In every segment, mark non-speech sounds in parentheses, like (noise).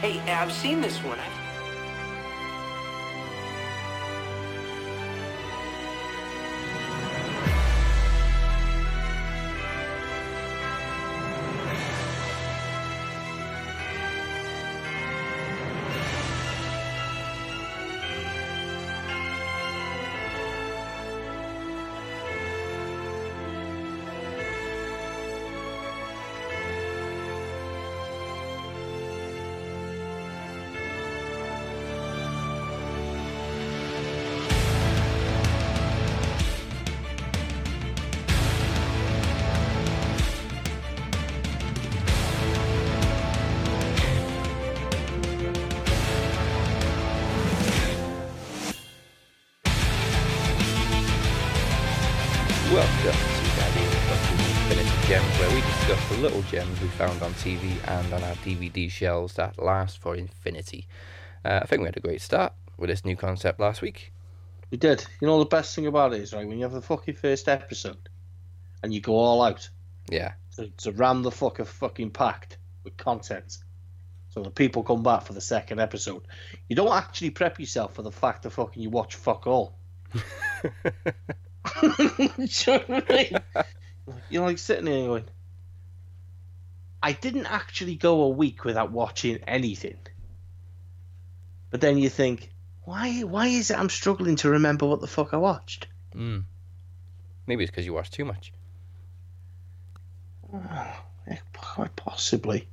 Hey, I've seen this one. I... found on TV and on our DVD shelves that last for infinity. Uh, I think we had a great start with this new concept last week. We did. You know the best thing about it is right when you have the fucking first episode, and you go all out Yeah, to, to ram the fucker fucking packed with content, so the people come back for the second episode. You don't actually prep yourself for the fact that fucking you watch fuck all. (laughs) (laughs) You know what I mean? You're like sitting here going, I didn't actually go a week without watching anything. But then you think, why? Why is it I'm struggling to remember what the fuck I watched? mm. maybe it's because you watch too much. (sighs) Eh, Quite possibly.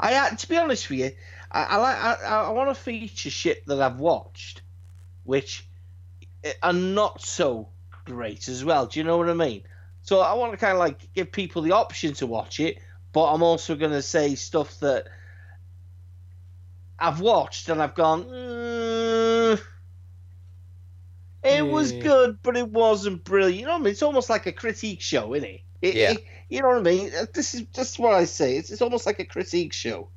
I uh, to be honest with you, I I, like, I, I want to feature shit that I've watched, which are not so great as well. Do you know what I mean? So I want to kind of like give people the option to watch it, but I'm also going to say stuff that I've watched and I've gone. "Mm, it was good, but it wasn't brilliant. You know what I mean? It's almost like a critique show, isn't it? It- Yeah. it- you know what I mean? Uh, This is just what I say. It's, it's almost like a critique show.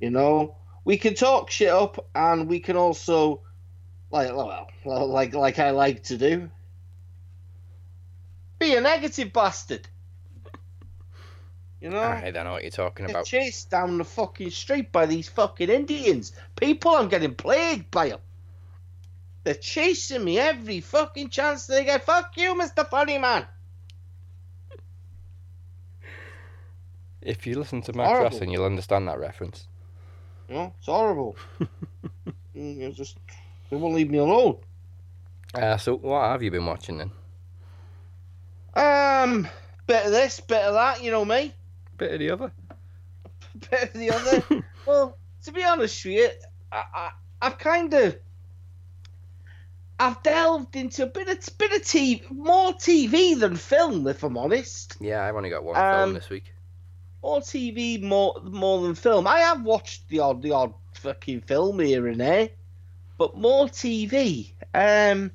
You know, we can talk shit up, and we can also, like, well, well, like, like I like to do, be a negative bastard. You know, I don't know what you're talking about. chased down the fucking street by these fucking Indians. People, I'm getting plagued by them. They're chasing me every fucking chance they get. Fuck you, Mr. Funny Man. If you listen to horrible. Wrestling, you'll understand that reference. No, it's horrible. (laughs) Mm, it's just, they won't leave me alone. Uh, so, what have you been watching then? Um, bit of this, bit of that, you know me. Bit of the other. (laughs) Bit of the other. (laughs) well, to be honest with you, I, I, I've kind of, I've delved into a bit of, bit of TV, more TV than film, if I'm honest. Yeah, I've only got one Um, film this week. More TV, more more than film. I have watched the odd the odd fucking film here and there, but more TV. Um,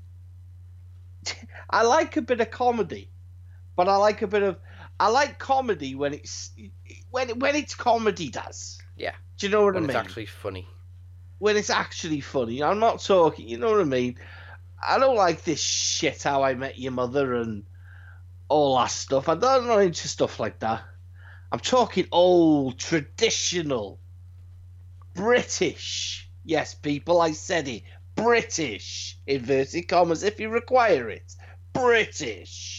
(laughs) I like a bit of comedy, but I like a bit of I like comedy when it's when when it's comedy does. Yeah. Do you know what When I it's mean? actually funny. when it's actually funny. I'm not talking. You know what I mean? I don't like this shit. How I Met Your Mother and all that stuff. I don't know into stuff like that. I'm talking old, traditional, British. Yes, people, I said it. British, inverted commas, if you require it. British.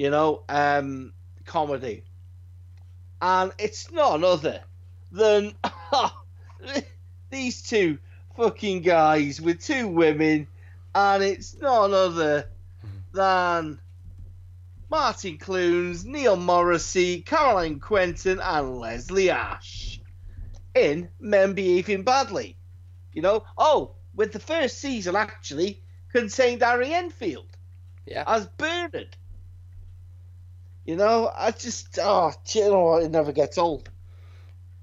You know, um, comedy. And it's none other than (laughs) these two fucking guys with two women, and it's none other than Martin Clunes, Neil Morrissey, Caroline Quentin, and Leslie Ash in Men Behaving Badly. You know, oh, with the first season actually contained Harry Enfield Yeah. as Bernard. You know, I just oh, you know what? It never gets old.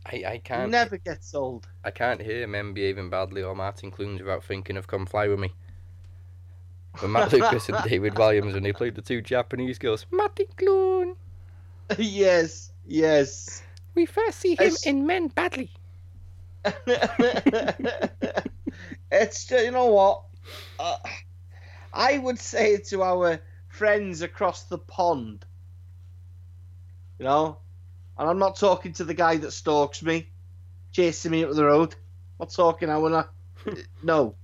I, I can't never gets old. I can't hear men behaving badly or Martin Clunes without thinking of Come Fly With Me. When Matt Lucas and (laughs) David Walliams, when they played the two Japanese girls, Martin Clune, (laughs) yes, yes. we first see him It's- in Men Badly. (laughs) it's just, you know what uh, I would say it to our friends across the pond. You know, and I'm not talking to the guy that stalks me. chasing me up the road. Not talking I wanna. (laughs) no.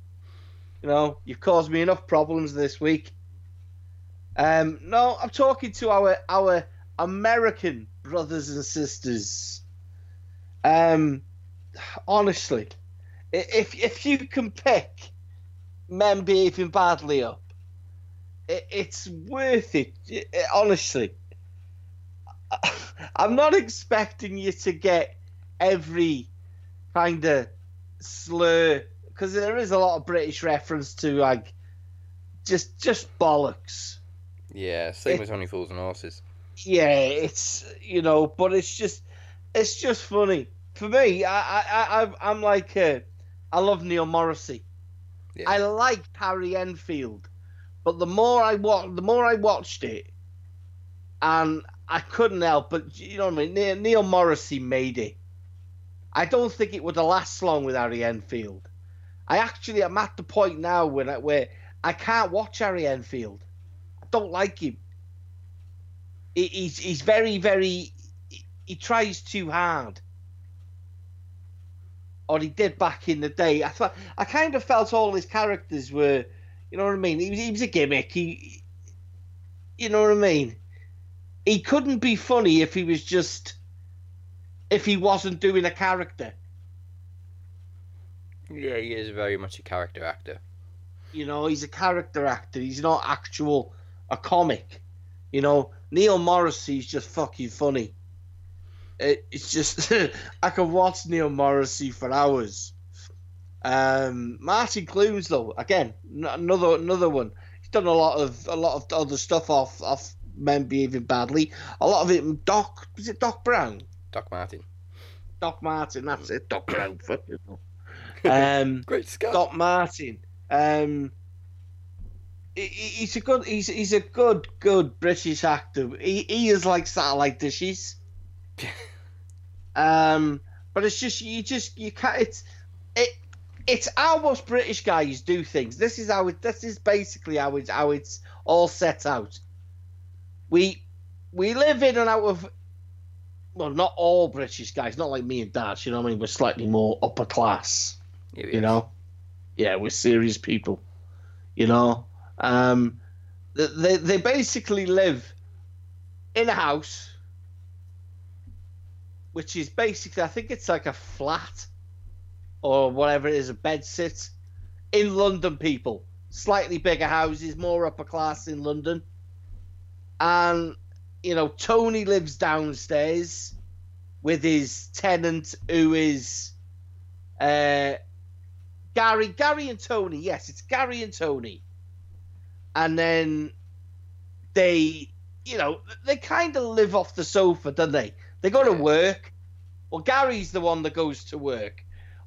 You know, you've caused me enough problems this week. Um, no, I'm talking to our our American brothers and sisters. Um, honestly, if if you can pick men behaving badly up, it, it's worth it. Honestly, (laughs) I'm not expecting you to get every kind of slur because there is a lot of British reference to like just just bollocks. Yeah, same it, with Only Fools and Horses. Yeah, it's you know, but it's just it's just funny for me. I I, I I'm like uh, I love Neil Morrissey. Yeah. I like Harry Enfield, but the more I wa- the more I watched it, and I couldn't help but you know what I mean. Neil, Neil Morrissey made it. I don't think it would have lasted long with Harry Enfield. I actually am at the point now where I, where I can't watch Harry Enfield. I don't like him. He, he's he's very very he, he tries too hard. Or he did back in the day. I thought I kind of felt all his characters were, you know what I mean. He was, he was a gimmick. He, you know what I mean. He couldn't be funny if he was just if he wasn't doing a character. Yeah, he is very much a character actor. You know, he's a character actor. He's not actual a comic. You know, Neil Morrissey's just fucking funny. It, it's just (laughs) I can watch Neil Morrissey for hours. Um, Martin Clunes though, again, another another one. He's done a lot of a lot of other stuff off off men behaving badly. A lot of it, Doc was it Doc Brown? Doc Martin. Doc Martin, that's it. Doc Brown, (laughs) fucking. Um, (laughs) Great Scott. Doc Martin. Um, he, he's a good. He's he's a good good British actor. He he is like satellite dishes. (laughs) um, but it's just you just you can't. It's it. It's how most British guys do things. This is how it. This is basically how it's how it's all set out. We we live in and out of well, not all British guys, not like me and Dad, you know what I mean? We're slightly more upper class, yeah, you know? Yeah, we're serious people, you know? Um, they, they basically live in a house, which is basically, I think it's like a flat or whatever it is, a bed sit in London, people. Slightly bigger houses, more upper class in London. And you know, Tony lives downstairs with his tenant who is uh, Gary. Gary and Tony. Yes, it's Gary and Tony. And then they, you know, they kind of live off the sofa, don't they? They go to work. Well, Gary's the one that goes to work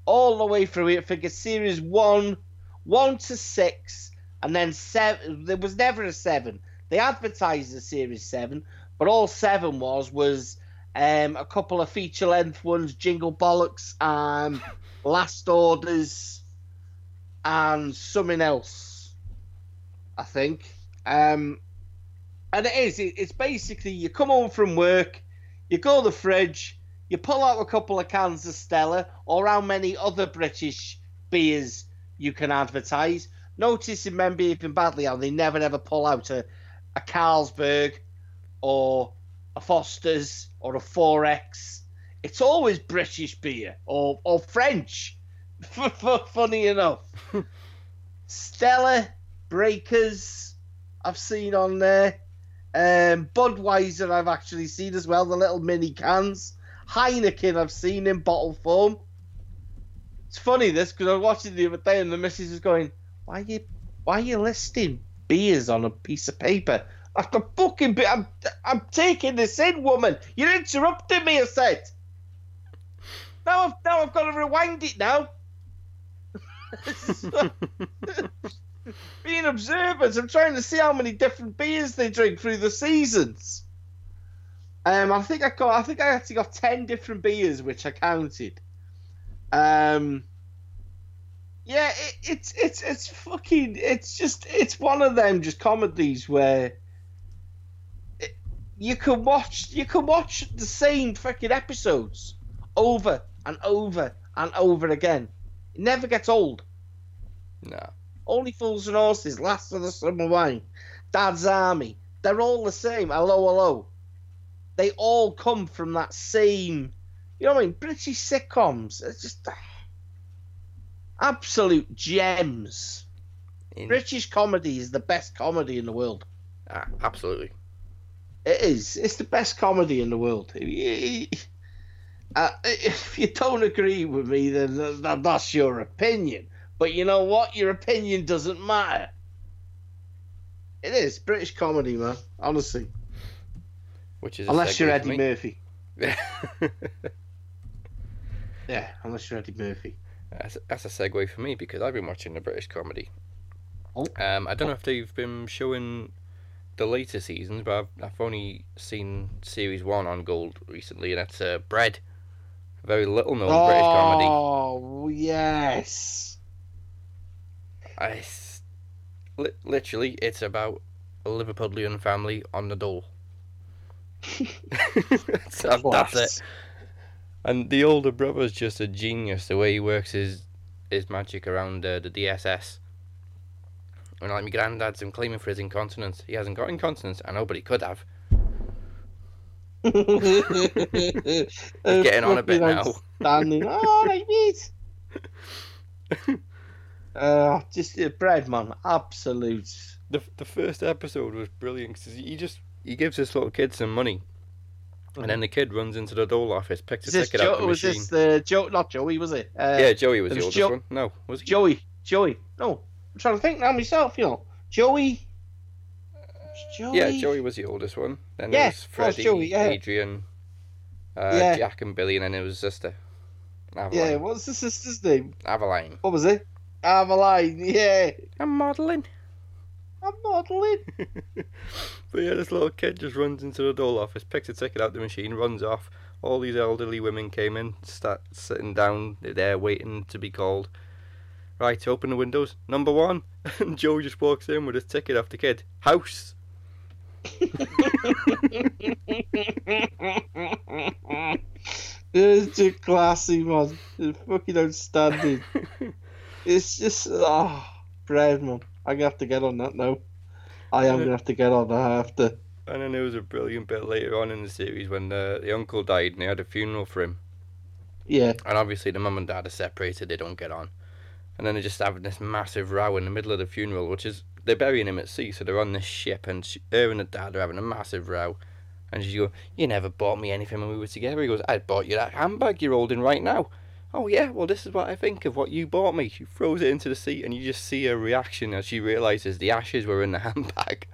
all the way through it. Figure series one, one to six, and then seven. There was never a seven. They advertised the series seven, but all seven was was um, a couple of feature length ones, Jingle Bollocks, and (laughs) Last Orders, and something else, I think. Um, and it is. It's basically you come home from work, you go to the fridge, you pull out a couple of cans of Stella, or how many other British beers you can advertise. Notice in Men Behaving Badly how they never ever pull out a, a Carlsberg or a Foster's or a 4X. It's always British beer or, or French, (laughs) funny enough. (laughs) Stella, Breakers, I've seen on there. Um, Budweiser, I've actually seen as well, the little mini cans. Heineken, I've seen in bottle form. It's funny this because I was watching the other day and the missus was going, "Why are you, why are you listing beers on a piece of paper?" After fucking bit, I'm, I'm taking this in, woman. You're interrupting me, I said. Now I've, now I've got to rewind it now. (laughs) Being observers, I'm trying to see how many different beers they drink through the seasons. Um, I think I got, I think I actually got ten different beers, which I counted. Um, yeah, it, it's it's it's fucking, it's just, it's one of them just comedies where you can watch you can watch the same fucking episodes over and over and over again. It never gets old. No. Only Fools and Horses, Last of the Summer Wine, Dad's Army. They're all the same. Hello, hello. They all come from that same, you know what I mean? British sitcoms. It's just ah. Absolute gems. In, British comedy is the best comedy in the world. ah, absolutely. It is. It's the best comedy in the world. (laughs) Uh, if you don't agree with me, then that's your opinion. But you know what? Your opinion doesn't matter. It is British comedy, man. Honestly, Which is unless you're Eddie. Murphy. (laughs) Yeah, unless you're Eddie Murphy. That's, that's a segue for me because I've been watching the British comedy. Oh. Um, I don't know if they've been showing the later seasons, but I've, I've only seen series one on Gold recently, and that's uh, Bread. Very little known British comedy. Oh yes. I, li- literally, it's about a Liverpudlian family on the dole. (laughs) (laughs) so that's it. And the older brother's just a genius. The way he works his his magic around uh, the DSS. And like my granddad's him claiming for his incontinence. He hasn't got incontinence. I know, but he could have. (laughs) He's getting on a bit now. Standing. Oh, right, (laughs) mate. Uh, just uh, bread, man. Absolute. The the first episode was brilliant because he just he gives this little kid some money, and then the kid runs into the doll office, picks a ticket out Joe, the was machine. this the Joe? Not Joey, was it? Uh, yeah, Joey was it the was oldest Joe- one. No, was he? Joey. Joey. No, I'm trying to think now myself. You know, Joey. Joey. Yeah, Joey was the oldest one. Then Yeah, there was was Freddie, Joey, yeah. Adrian, uh, Yeah. Jack, and Billy, and then there was his sister. Yeah. What's the sister's name? Aveline. What was it? Aveline. Yeah. I'm modelling. I'm modelling. (laughs) But yeah, this little kid just runs into the dole office, picks a ticket out the machine, runs off. All these elderly women came in, start sitting down there waiting to be called. Right, open the windows. Number one. (laughs) And Joe just walks in with his ticket off the kid. House. (laughs) it's just classy, man. It's fucking outstanding. It's just ah, bread, man. I'm gonna have to get on that now. I am gonna have to get on that. I have to. And then there was a brilliant bit later on in the series when the, the uncle died and they had a funeral for him. Yeah. And obviously the mum and dad are separated, they don't get on. And then they're just having this massive row in the middle of the funeral, which is, they're burying him at sea, so they're on this ship and she, her and the dad are having a massive row. And she goes, You never bought me anything when we were together. He goes, I bought you that handbag you're holding right now. Oh, yeah, well, this is what I think of what you bought me. She throws it into the sea, and you just see her reaction as she realises the ashes were in the (laughs) handbag.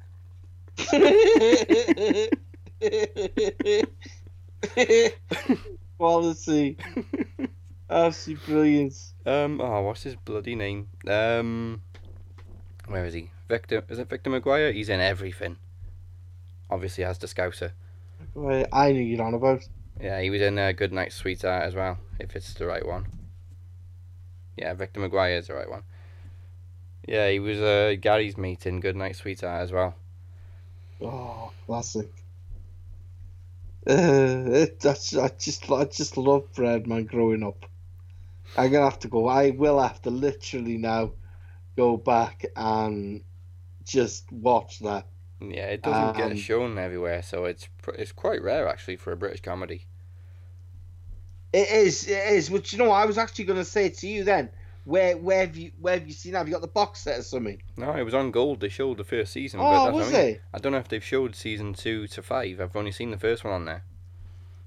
(laughs) Quality. Absolute brilliance. Um, oh, what's his bloody name? Um, where is he? Victor, is it Victor McGuire? He's in everything. Obviously, has the Scouser. I knew you're on about. Yeah, he was in uh, Good Night Sweetheart as well, if it's the right one. Yeah, Victor McGuire is the right one. Yeah, he was uh, Gary's mate in Good Night Sweetheart as well. Oh, classic. Uh, it, that's, I just, I just love bread, man. Growing up, I'm gonna have to go. I will have to literally now go back and just watch that. Yeah, it doesn't Um, get shown everywhere, so it's it's quite rare actually for a British comedy. It is, it is. Which you know, I was actually gonna say to you then. Where, where have you, where have you seen? Have you got the box set or something? No, it was on Gold. They showed the first season. Oh, was I mean. it? I don't know if they've showed season two to five. I've only seen the first one on there.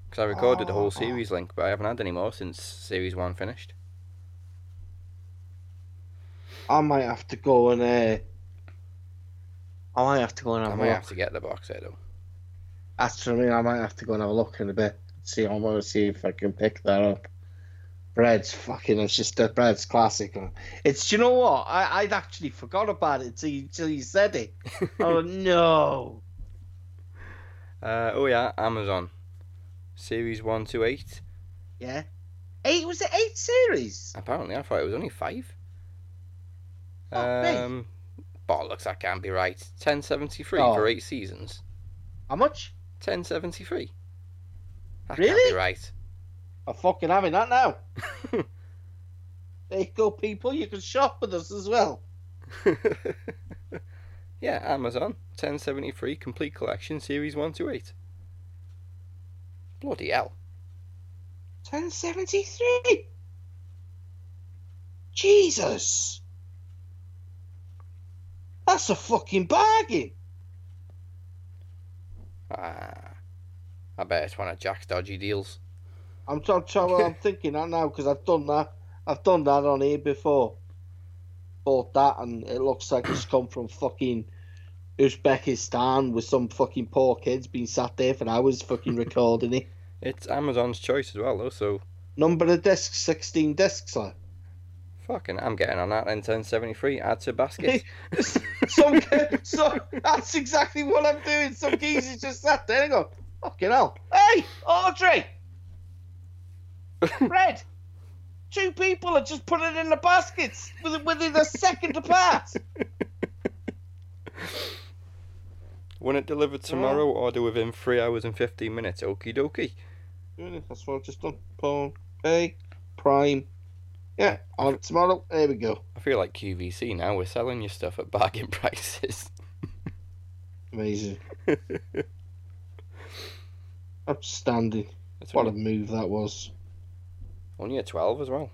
Because I recorded the Oh. whole series link, but I haven't had any more since series one finished. I might have to go and. Uh, I might have to go and have I a might look. have to get the box set though. That's what I mean. I might have to go and have a look in a bit. See, I want to see if I can pick that up. Bread's fucking. It's just that bread's classic. It's. Do you know what? I I'd actually forgot about it until you, until you said it. (laughs) oh no! Uh, oh yeah, Amazon. Series one to eight. Yeah, eight was it eight series? Apparently, I thought it was only five. Me. Um, bollocks, that can't be right. Ten seventy three Oh. for eight seasons. How much? Ten seventy three. That can't be right. I'm fucking having that now. (laughs) there you go, people. You can shop with us as well. (laughs) yeah, Amazon, 1073 complete collection, series 1 to 8. Bloody hell. 1073? Jesus! That's a fucking bargain. Ah, I bet it's one of Jack's dodgy deals. I'm, I'm, I'm, I'm (laughs) thinking that now because I've done that. I've done that on here before. Bought that and it looks like it's come from fucking Uzbekistan with some fucking poor kids being sat there for hours fucking recording it. (laughs) It's Amazon's choice as well, though. So number of discs, sixteen discs. Like. Fucking, I'm getting on that. Then 1073, add to basket. (laughs) some, so that's exactly what I'm doing. Some geezers just sat there and go, "Fucking hell, hey, Audrey, (laughs) Red." Two people are just putting it in the baskets within a second apart. When it delivered tomorrow, oh. order within three hours and fifteen minutes. Okie dokie. Yeah, that's what I've just done. Paul, Pay, Prime. Yeah, on tomorrow. There we go. I feel like QVC now. We're selling your stuff at bargain (laughs) prices. Amazing. (laughs) Outstanding. That's what a move that was. Only a 12 as well.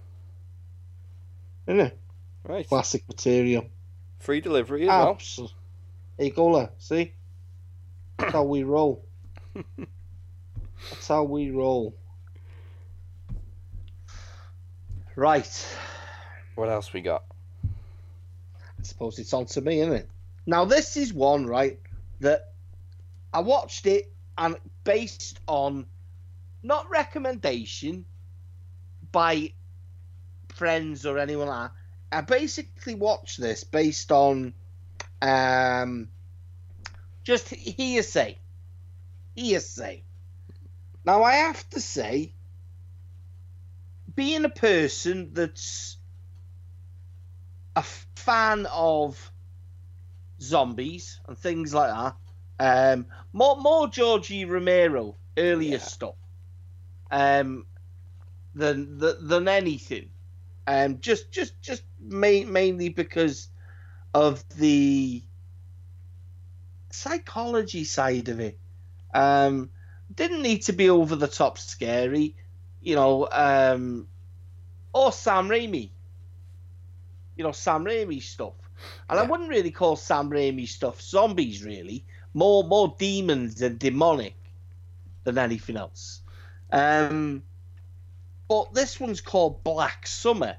Isn't it? Right. Classic material. Free delivery as Abs- well. Hey, Gola, see? That's how we roll. (laughs) That's how we roll. Right. What else we got? I suppose it's on to me, isn't it? Now, this is one, right, that I watched it and based on not recommendation by friends or anyone like that. I basically watched this based on um, just hearsay. Hearsay. Now, I have to say, being a person that's a fan of zombies and things like that, um, more more Georgie Romero earlier yeah. stuff, um, than, than than anything, um, just just just ma- mainly because of the psychology side of it. Um, didn't need to be over the top scary, you know, um, or Sam Raimi. You know, Sam Raimi stuff. And yeah. I wouldn't really call Sam Raimi stuff zombies, really. More, more demons and demonic than anything else. Um, but this one's called Black Summer.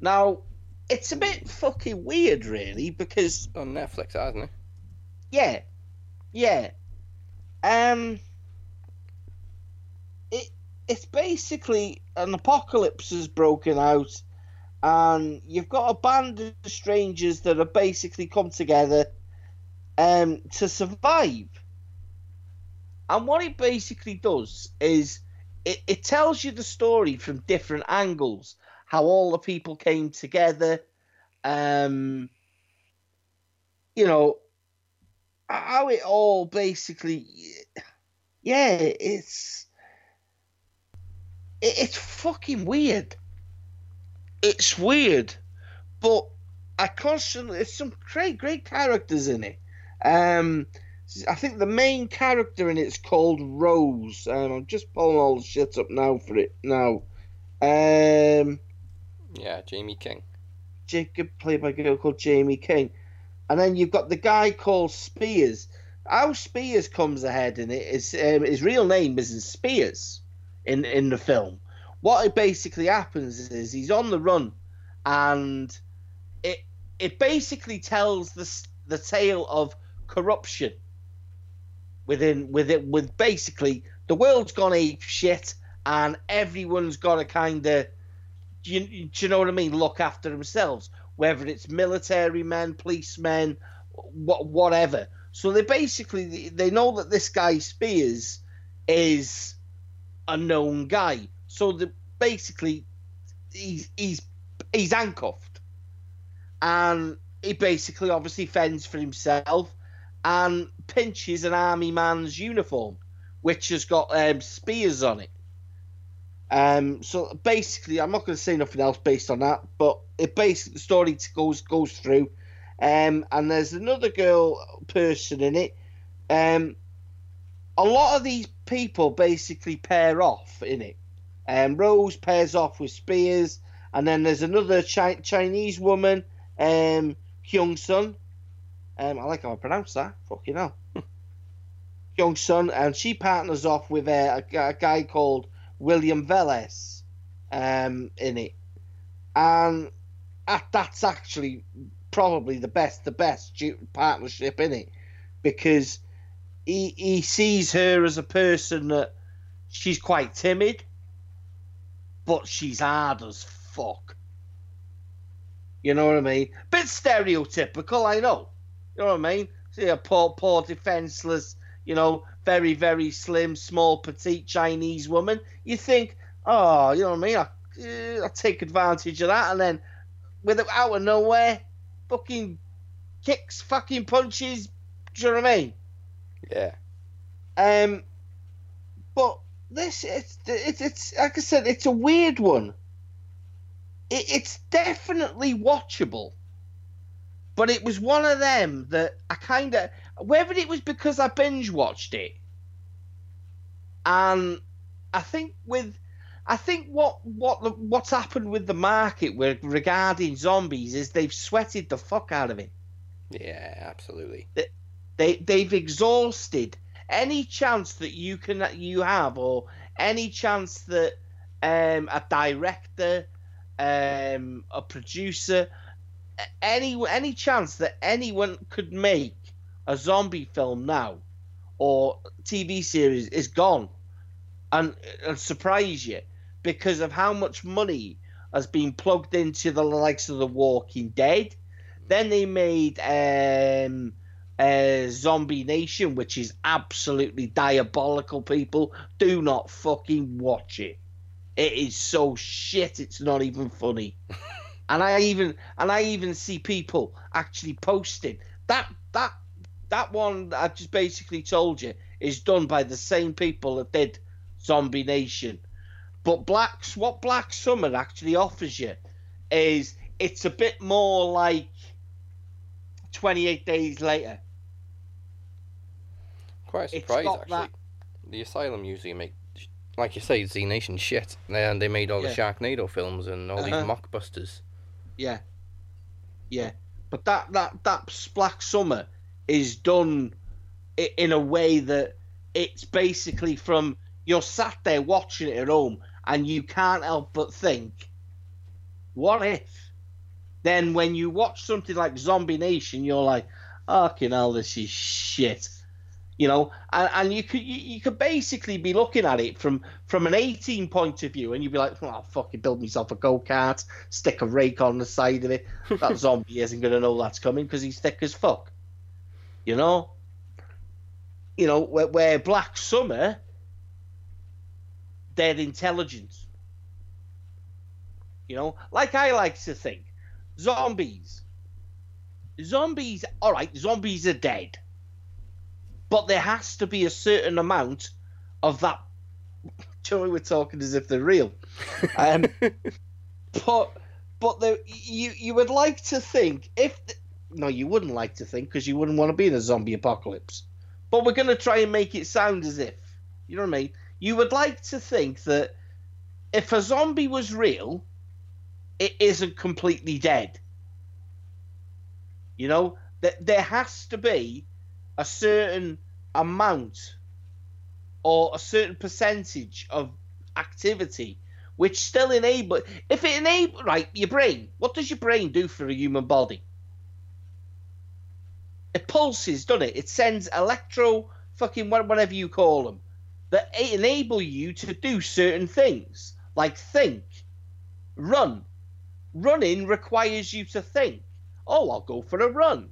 Now, it's a bit fucking weird, really, because on Netflix, hasn't it? Yeah, yeah. Um, it's basically an apocalypse has broken out, and you've got a band of strangers that have basically come together, um, to survive. And what it basically does is it, it tells you the story from different angles how all the people came together. Um, you know, how it all basically, yeah, it's it, it's fucking weird. It's weird, but I constantly there's some great great characters in it. Um, I think the main character in it's called Rose. Um, I'm just pulling all the shit up now for it now. Um, yeah, Jaime King. Jacob, played by a girl called Jaime King. And then you've got the guy called Spears. How Spears comes ahead in it is um, his real name isn't Spears in in the film. What it basically happens is he's on the run, and it it basically tells the the tale of corruption within with it with basically the world's gone ape shit and everyone's got to kind of you, you know what I mean? Look after themselves, whether it's military men, policemen, what, whatever. So they basically they know that this guy Spears is a known guy. So the basically he's he's he's handcuffed, and he basically obviously fends for himself and pinches an army man's uniform, which has got um, spears on it. Um, so basically, I'm not going to say nothing else based on that, but it basically the story goes goes through, um, and there's another girl person in it. Um, a lot of these people basically pair off in it. Um, Rose pairs off with Spears, and then there's another Chi- Chinese woman, um, Hyung Sun. Um, I like how I pronounce that. Fucking hell. (laughs) Hyung Sun, and she partners off with a, a, a guy called William Velez um, in it, and uh, that's actually probably the best, the best partnership in it, because he he sees her as a person that she's quite timid, but she's hard as fuck. You know what I mean? Bit stereotypical, I know. You know what I mean? See a poor, poor, defenseless, you know, very, very slim, small, petite Chinese woman. You think, oh, you know what I mean? I, uh, I'll take advantage of that, and then, with out of nowhere, fucking kicks, fucking punches. Do you know what I mean? Yeah. Um, but this it's it's it's like I said, it's a weird one. It, it's definitely watchable, but it was one of them that I kind of whether it was because I binge watched it, and I think with. I think what what the, what's happened with the market with regarding zombies is they've sweated the fuck out of it. Yeah, absolutely. They they've exhausted any chance that you can you have or any chance that um, a director, um, a producer, any any chance that anyone could make a zombie film now or TV series is gone, and, and surprise you because of how much money has been plugged into the likes of The Walking Dead. Then they made um, uh, Zombie Nation, which is absolutely diabolical. People do not fucking watch it. It is so shit. It's not even funny. (laughs) and I even and I even see people actually posting that that that one I just basically told you is done by the same people that did Zombie Nation. But Black's what Black Summer actually offers you is it's a bit more like 28 days later quite surprised actually. That... The Asylum usually make, like you say, Z Nation shit, and they made all yeah. the Sharknado films and all uh-huh. these mockbusters. Yeah, yeah, but that that that Black Summer is done in a way that it's basically from you're sat there watching it at home and you can't help but think, what if? Then when you watch something like Zombie Nation, you're like, fucking hell, this is shit you know and, and you could you, you, could basically be looking at it from from an 18 point of view and you'd be like well, i'll fucking build myself a go-kart stick a rake on the side of it. (laughs) That zombie isn't going to know that's coming because he's thick as fuck. You know? You know where, where black summer they're intelligent you know? Like i like to think zombies. Zombies all right zombies are dead but there has to be a certain amount of that. (laughs) Joey, we're talking as if they're real. Um, (laughs) but but the, you you would like to think if the, no, you wouldn't like to think because you wouldn't want to be in a zombie apocalypse. But we're going to try and make it sound as if you know what I mean. You would like to think that if a zombie was real, it isn't completely dead. You know that there has to be a certain amount or a certain percentage of activity which still enable if it enable right your brain what does your brain do for a human body? It pulses doesn't it? It sends electro fucking whatever you call them that enable you to do certain things like think run. Running requires you to think. Oh i'll go for a run.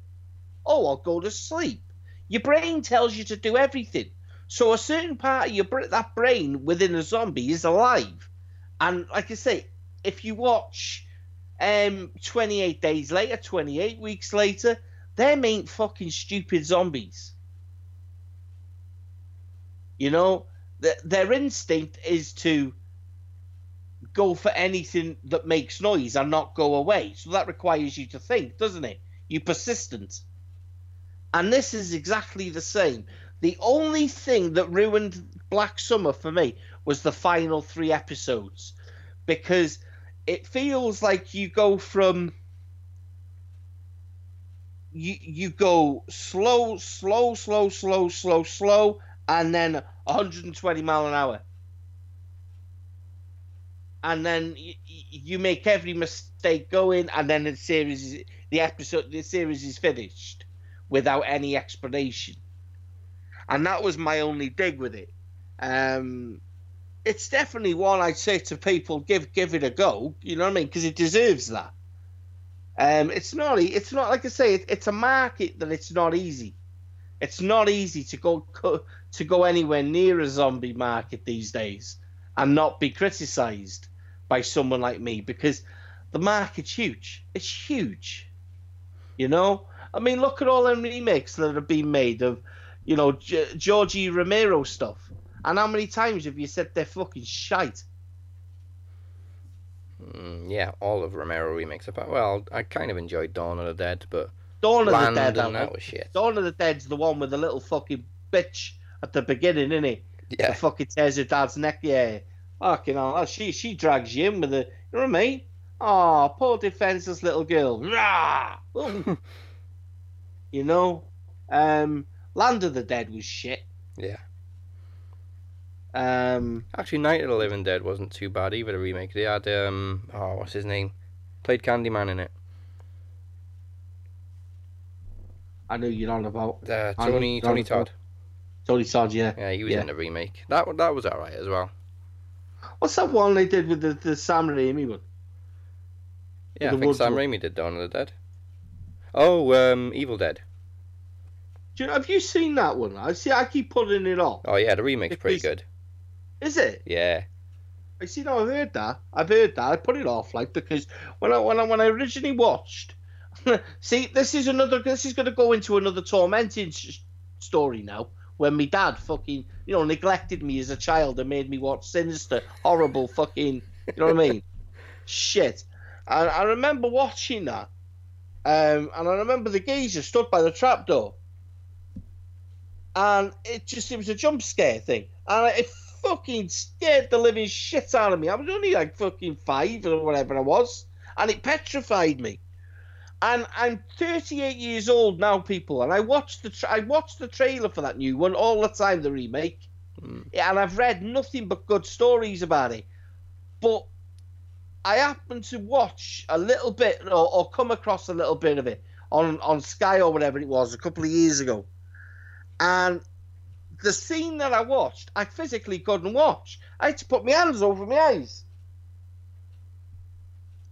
Oh i'll go to sleep your brain tells you to do everything. So a certain part of your that brain within a zombie is alive. And like I say, if you watch um 28 days later, 28 weeks later, them ain't fucking stupid zombies. You know, their instinct is to go for anything that makes noise and not go away. So that requires you to think, doesn't it? You persistent. And this is exactly the same. The only thing that ruined Black Summer for me was the final three episodes. Because it feels like you go from you you go slow, slow, slow, slow, slow, slow, and then 120 mile an hour, and then you, you make every mistake going, and then the series, the episode, the series is finished without any explanation, and that was my only dig with it. Um, it's definitely one I'd say to people give give it a go. You know what I mean? Because it deserves that. Um, it's not. It's not like I say. It, it's a market that it's not easy. It's not easy to go to go anywhere near a zombie market these days and not be criticised by someone like me because the market's huge. It's huge. You know. I mean, look at all the remakes that have been made of, you know, G- Georgie Romero stuff. And how many times have you said they're fucking shite? Mm, yeah, all of Romero remakes. About well, I kind of enjoyed Dawn of the Dead, but Dawn of Land the Dead. and that was shit. Dawn of the Dead's the one with the little fucking bitch at the beginning, isn't it? Yeah, The fucking tears her dad's neck. Yeah. Fucking hell. She she drags you in with the. You know what I mean? Oh, poor defenseless little girl. Rah! (laughs) You know, um, Land of the Dead was shit. yeah. Um, Actually, Night of the Living Dead wasn't too bad either. The remake. They had um, oh, what's his name? Played Candyman in it. I know you're on about Uh, Tony Tony Todd. Tony Todd. Yeah. Yeah, he was Yeah. in the remake. That that was alright as well. What's that one they did with the, the Sam Raimi one? Yeah, I think Sam one. Raimi did Dawn of the Dead. Oh, um, Evil Dead. Do you, have you seen that one? I see. I keep putting it off. Oh yeah, the remake's pretty good. Is it? Yeah. I see. No, I've heard that. I've heard that. I put it off like because when I when I when I originally watched, (laughs) see, this is another. This is going to go into another tormenting s- story now. When my dad fucking you know neglected me as a child and made me watch sinister, horrible fucking. You know what I mean? (laughs) Shit. And I remember watching that, um, and I remember the geezer stood by the trapdoor, and it just it was a jump scare thing, and it fucking scared the living shit out of me. I was only like fucking five or whatever I was, and it petrified me. And I'm 38 years old now, people, and I watched the tra- I watched the trailer for that new one all the time, the remake, Mm. and I've read nothing but good stories about it. But I happened to watch a little bit or, or come across a little bit of it on on Sky or whatever it was a couple of years ago, and the scene that I watched, I physically couldn't watch. I had to put my hands over my eyes.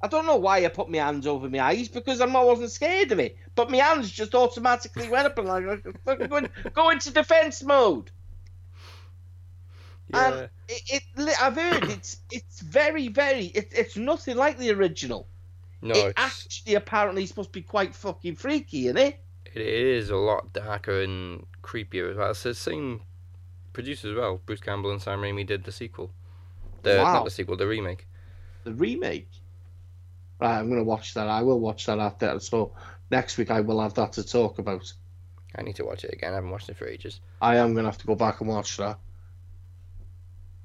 I don't know why I put my hands over my eyes because I wasn't scared of it, but my hands just automatically went up and like fucking go, go into defense mode. Yeah. And it, it, I've heard it's it's very very it, it's nothing like the original. no, it it's actually apparently supposed to be quite fucking freaky, isn't it? it is a lot darker and creepier as well. It's the same producer as well. Bruce Campbell and Sam Raimi did the sequel. The Wow. not the sequel, the remake. The remake. Right, I'm gonna watch that. I will watch that after. So next week I will have that to talk about. I need to watch it again. I haven't watched it for ages. I am gonna have to go back and watch that.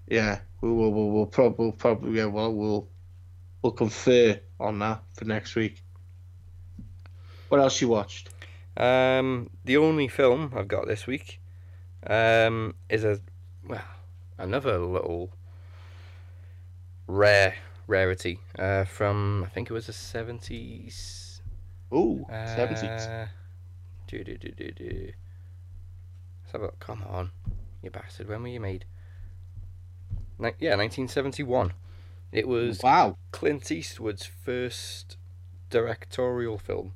Yeah, we will. We'll, we'll probably, we'll probably, yeah, well, we'll, we'll confer on that for next week. What else you watched? Um, the only film I've got this week, um, is a well another little rare rarity uh, from I think it was the seventies. Ooh, Uh, seventies. do do do do do. Let's have a look. Come on, you bastard! When were you made? Ni- yeah, nineteen seventy one. It was Wow. Clint Eastwood's first directorial film.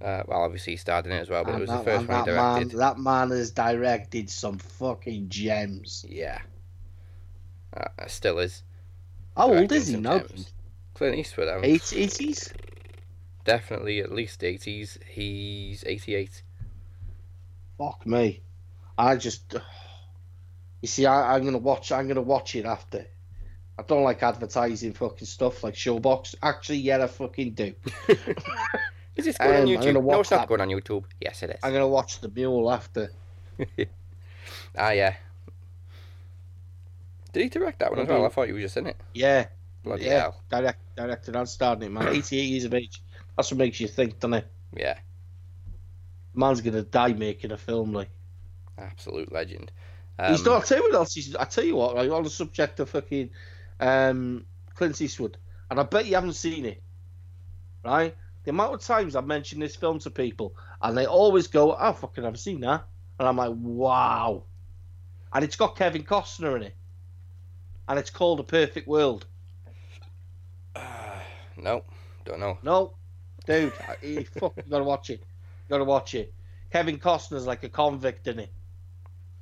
Uh, well, obviously he starred in it as well, but it was that, the first and one he that man, that man has directed some fucking gems. Yeah. Uh, still is. How old is he now? Clint Eastwood, Eight- Eighties. definitely at least 80s. He's 88. Fuck me. I just. You see, I, I'm gonna watch. I'm gonna watch it after. I don't like advertising fucking stuff like Showbox. Actually, yeah, I fucking do. (laughs) Is this going on Um, I'm YouTube? No, it's not that. going on YouTube. Yes, it is. I'm gonna watch the mule after. (laughs) Ah, yeah. Did he direct that one as well? I thought he was just in it. Yeah, Bloody yeah. hell. Direct, directed and starring it, man. (coughs) 88 years of age. That's what makes you think, doesn't it? Yeah, Man's gonna die making a film like. absolute legend. He's Um, not. I tell you what else. He's, I tell you what. Like on the subject of fucking um, Clint Eastwood, and I bet you haven't seen it, right? The amount of times I've mentioned this film to people, and they always go, "Oh, fucking, I've seen that," and I'm like, "Wow!" And it's got Kevin Costner in it, and it's called A Perfect World. (sighs) no, don't know. No, dude, I- you fuck, you gotta watch it. You gotta watch it. Kevin Costner's like a convict in it,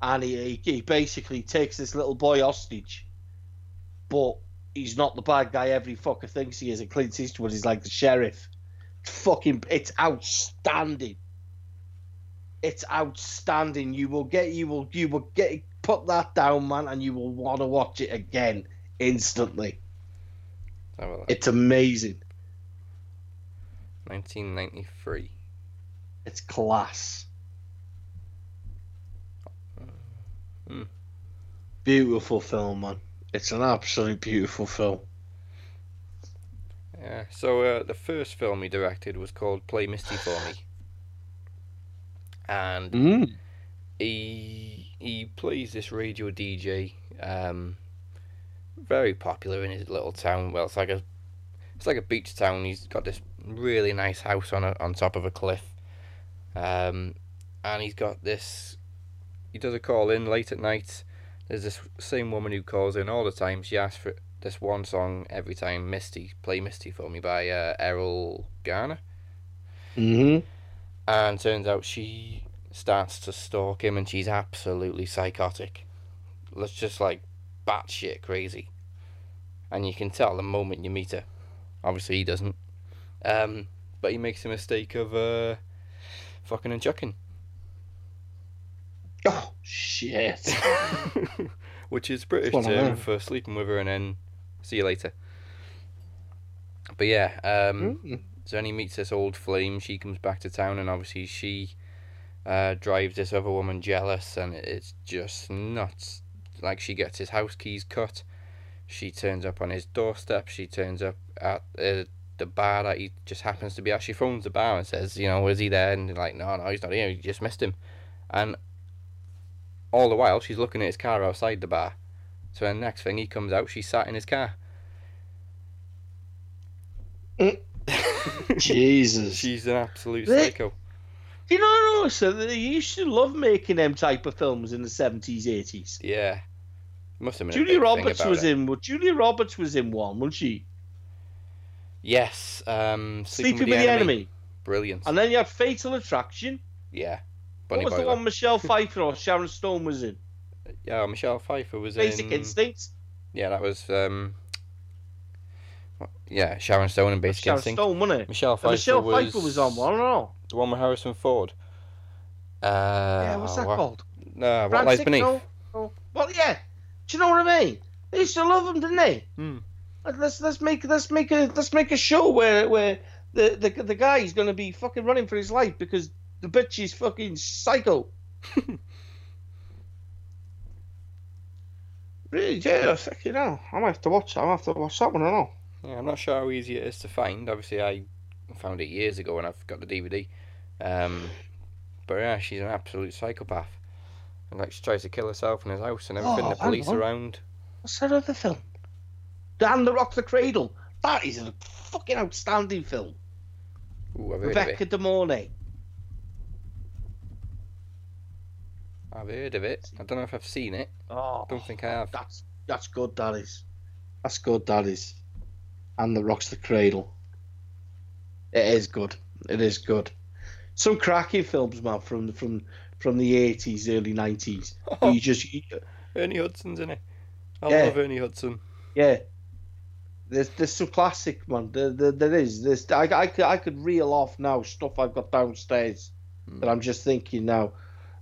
and he, he basically takes this little boy hostage, but he's not the bad guy every fucker thinks he is. And Clint Eastwood is like the sheriff. It's Fucking, it's outstanding. It's outstanding. You will get, you will, you will get, put that down, man, and you will want to watch it again instantly. Let's have a look. It's amazing. 1993. It's class. Hmm. Beautiful film, man. It's an absolute beautiful film. Yeah. So uh, the first film he directed was called Play Misty for Me, and Mm. he he plays this radio DJ, um, very popular in his little town. Well, it's like a it's like a beach town. He's got this really nice house on a, on top of a cliff, um, and he's got this. He does a call in late at night. There's this same woman who calls in all the time. She asks for this one song every time. Misty, play Misty for me by uh, Erroll Garner. hmm And turns out she starts to stalk him and she's absolutely psychotic. Let's just like batshit crazy. And you can tell the moment you meet her. Obviously he doesn't. Um, but he makes a mistake of uh, fucking and chucking. Oh shit! (laughs) Which is British term for sleeping with her and then see you later. But yeah, um, Mm. So then he meets this old flame. She comes back to town, and obviously she uh, drives this other woman jealous, and it's just nuts. Like she gets his house keys cut. She turns up on his doorstep. She turns up at uh, the bar that he just happens to be at. She phones the bar and says, you know, is he there? And they're like, no, no, he's not here. You just missed him. And all the while, she's looking at his car outside the bar. So then next thing he comes out, she's sat in his car. (laughs) (laughs) Jesus. She's an absolute They- psycho. Do you not know, sir, that they used to love making them type of films in the seventies, eighties. Yeah. Must have been a Julia big thing Roberts about was it. in. Well, Julia Roberts was in one, wasn't she? Yes. Um, Sleeping, with the enemy. Brilliant. and then you had Fatal Attraction. yeah. Bunny what was the one Michelle (laughs) Pfeiffer or Sharon Stone was in? Yeah, Michelle Pfeiffer was Basic in. Basic Instinct. Yeah, that was. um. what- Yeah, Sharon Stone and Basic Sharon Instinct. Stone, wasn't it? Michelle Pfeiffer Michelle was. Pfeiffer was on one. I don't know. The one with Harrison Ford. Uh, yeah, what's that what, called? No, what Frantic? lies beneath? No? No. Well, yeah. Do you know what I mean? They used to love them, didn't they? Hmm. Let- Let's let's make let's make a let's make a show where where the the the guy's gonna be fucking running for his life because the bitch is fucking psycho. (laughs) really? Yeah, fucking hell. I might have to watch. that. I might have to watch that one. I know. Yeah, I'm not sure how easy it is to find. Obviously, I found it years ago when I've got the DVD. Um, but yeah, she's an absolute psychopath. And like she tries to kill herself in his house and everything. Oh, the police hang around. What's that other film? Hand That Rock the Cradle. That is a fucking outstanding film. Ooh, I've heard Rebecca of De Mornay. I've heard of it. I don't know if I've seen it. Oh, Don't think I have. That's that's good. Is. That's good. Is. And the rocks the cradle. It is good. It is good. Some cracking films, man, from the from from the eighties, early nineties. (laughs) You just you- Ernie Hudson's in it. I Yeah. love Ernie Hudson. yeah. There's there's some classic, man. There, there, there is. There's I, I could I could reel off now stuff I've got downstairs Hmm. that I'm just thinking now.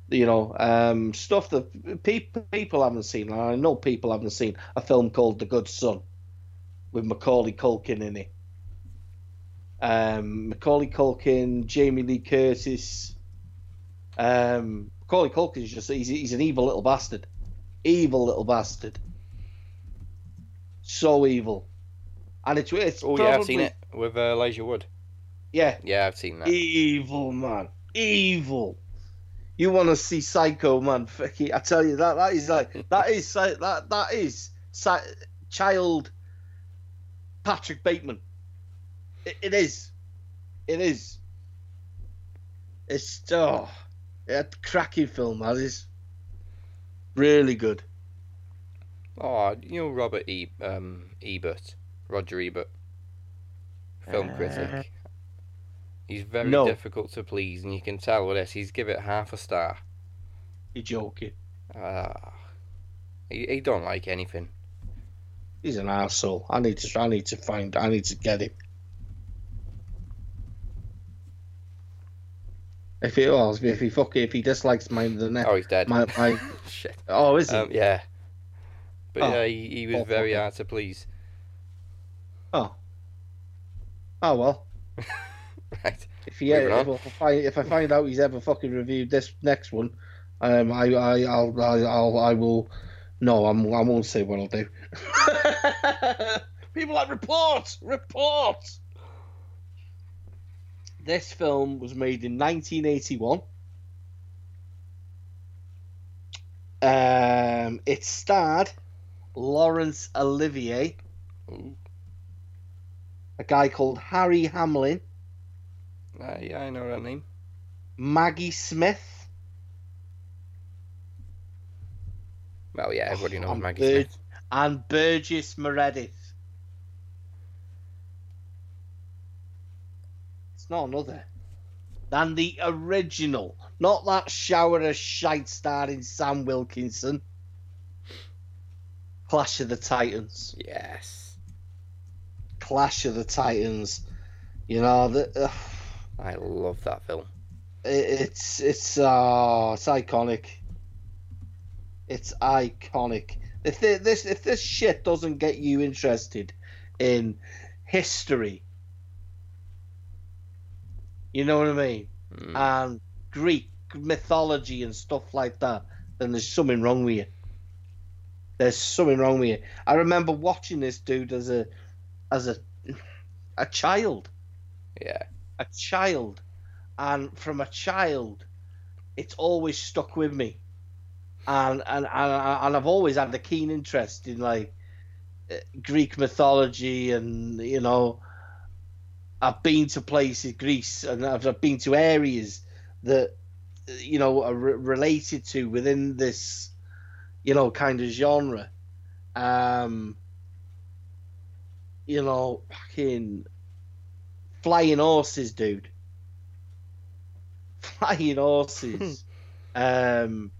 You know, um, stuff that people people haven't seen. And I know people haven't seen a film called The Good Son. with Macaulay Culkin in it. Um, Macaulay Culkin, Jamie Lee Curtis. Um, Macaulay Culkin is just he's, he's an evil little bastard, evil little bastard. So evil, and it's it's Oh yeah, I've seen it with uh, Elijah Wood. Yeah, Yeah, I've seen that. evil man, evil. You want to see Psycho man? Fucking, I tell you that that is like that is psy- that that is child Patrick Bateman. It, it is, it is. It's oh, yeah, cracking film. That is really good. Oh, you know Robert e- um, Ebert, Roger Ebert, film Uh, critic. He's very no. difficult to please, and you can tell with this. He's give it half a star. You're joking. Ah, he, he don't like anything. He's an asshole. I need to. I need to find. I need to get him. If he was, if he fuck, if he dislikes my the net, Oh, he's dead. my my. (laughs) Shit. Oh, is he? Um, yeah. But Oh. yeah, he, he was Oh, very hard to please. oh. Oh well. (laughs) Right. If he, ever, if. I find if I find out he's ever fucking reviewed this next one, um, I I I'll I, I'll I will. No, I'm I won't say what I'll do. (laughs) People like report, report. This film was made in 1981. Um, it starred Laurence Olivier, Ooh. a guy called Harry Hamlin, Uh, yeah, I know that name. Maggie Smith, Well, yeah, everybody knows and Maggie Bur- Smith. and Burgess Meredith. It's not another than the original, not that shower of shite starring Sam Wilkinson. Clash of the Titans. Yes. Clash of the Titans. You know the. Uh, I love that film. it's it's uh it's iconic. It's iconic. If thi- this if this shit doesn't get you interested in history, you know what I mean, Mm. and Greek mythology and stuff like that, then there's something wrong with you. There's something wrong with you. I remember watching this dude as a as a (laughs) a child yeah. A child, and from a child, it's always stuck with me, and and and, and I've always had a keen interest in like uh, Greek mythology, and you know, I've been to places, Greece, and I've, been to areas that uh, you know are re- related to within this, you know, kind of genre. Um, you know, fucking flying horses, dude. Flying horses. um,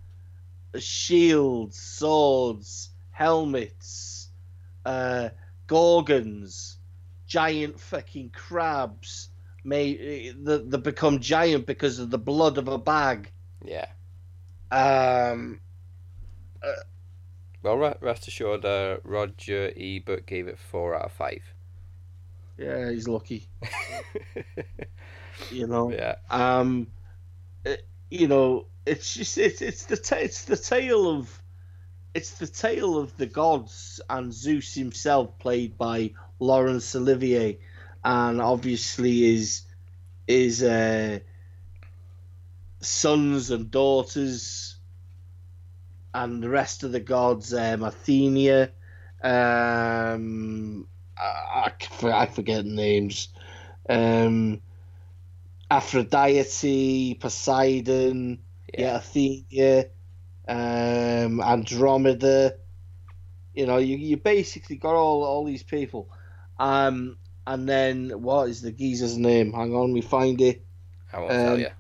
shields, swords, helmets, uh, gorgons, giant fucking crabs. May that that become giant because of the blood of a bag. Yeah. Um, Well, rest assured, uh, Roger Ebert gave it four out of five. Yeah, he's lucky. (laughs) You know. yeah. um it- you know it's just it's it's the ta- it's the tale of it's the tale of the gods and Zeus himself played by Laurence Olivier and obviously is is uh sons and daughters and the rest of the gods um Athenia um I, I, I forget names um Aphrodite, Poseidon, yeah, Yeah. Athena, um, Andromeda. You know, you you basically got all all these people, um, and then what is the geezer's name? Hang on, we find it. I won't tell Um, you.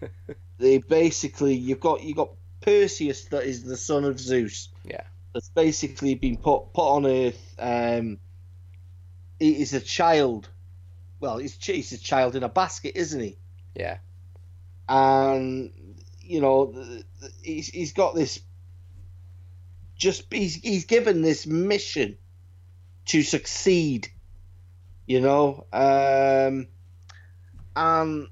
(laughs) (laughs) They basically you've got you got Perseus that is the son of Zeus. Yeah. That's basically been put put on Earth. Um, he is a child. Well, he's he's a child in a basket, isn't he? Yeah. and you know he's he's got this just he's he's given this mission to succeed. You know, um, and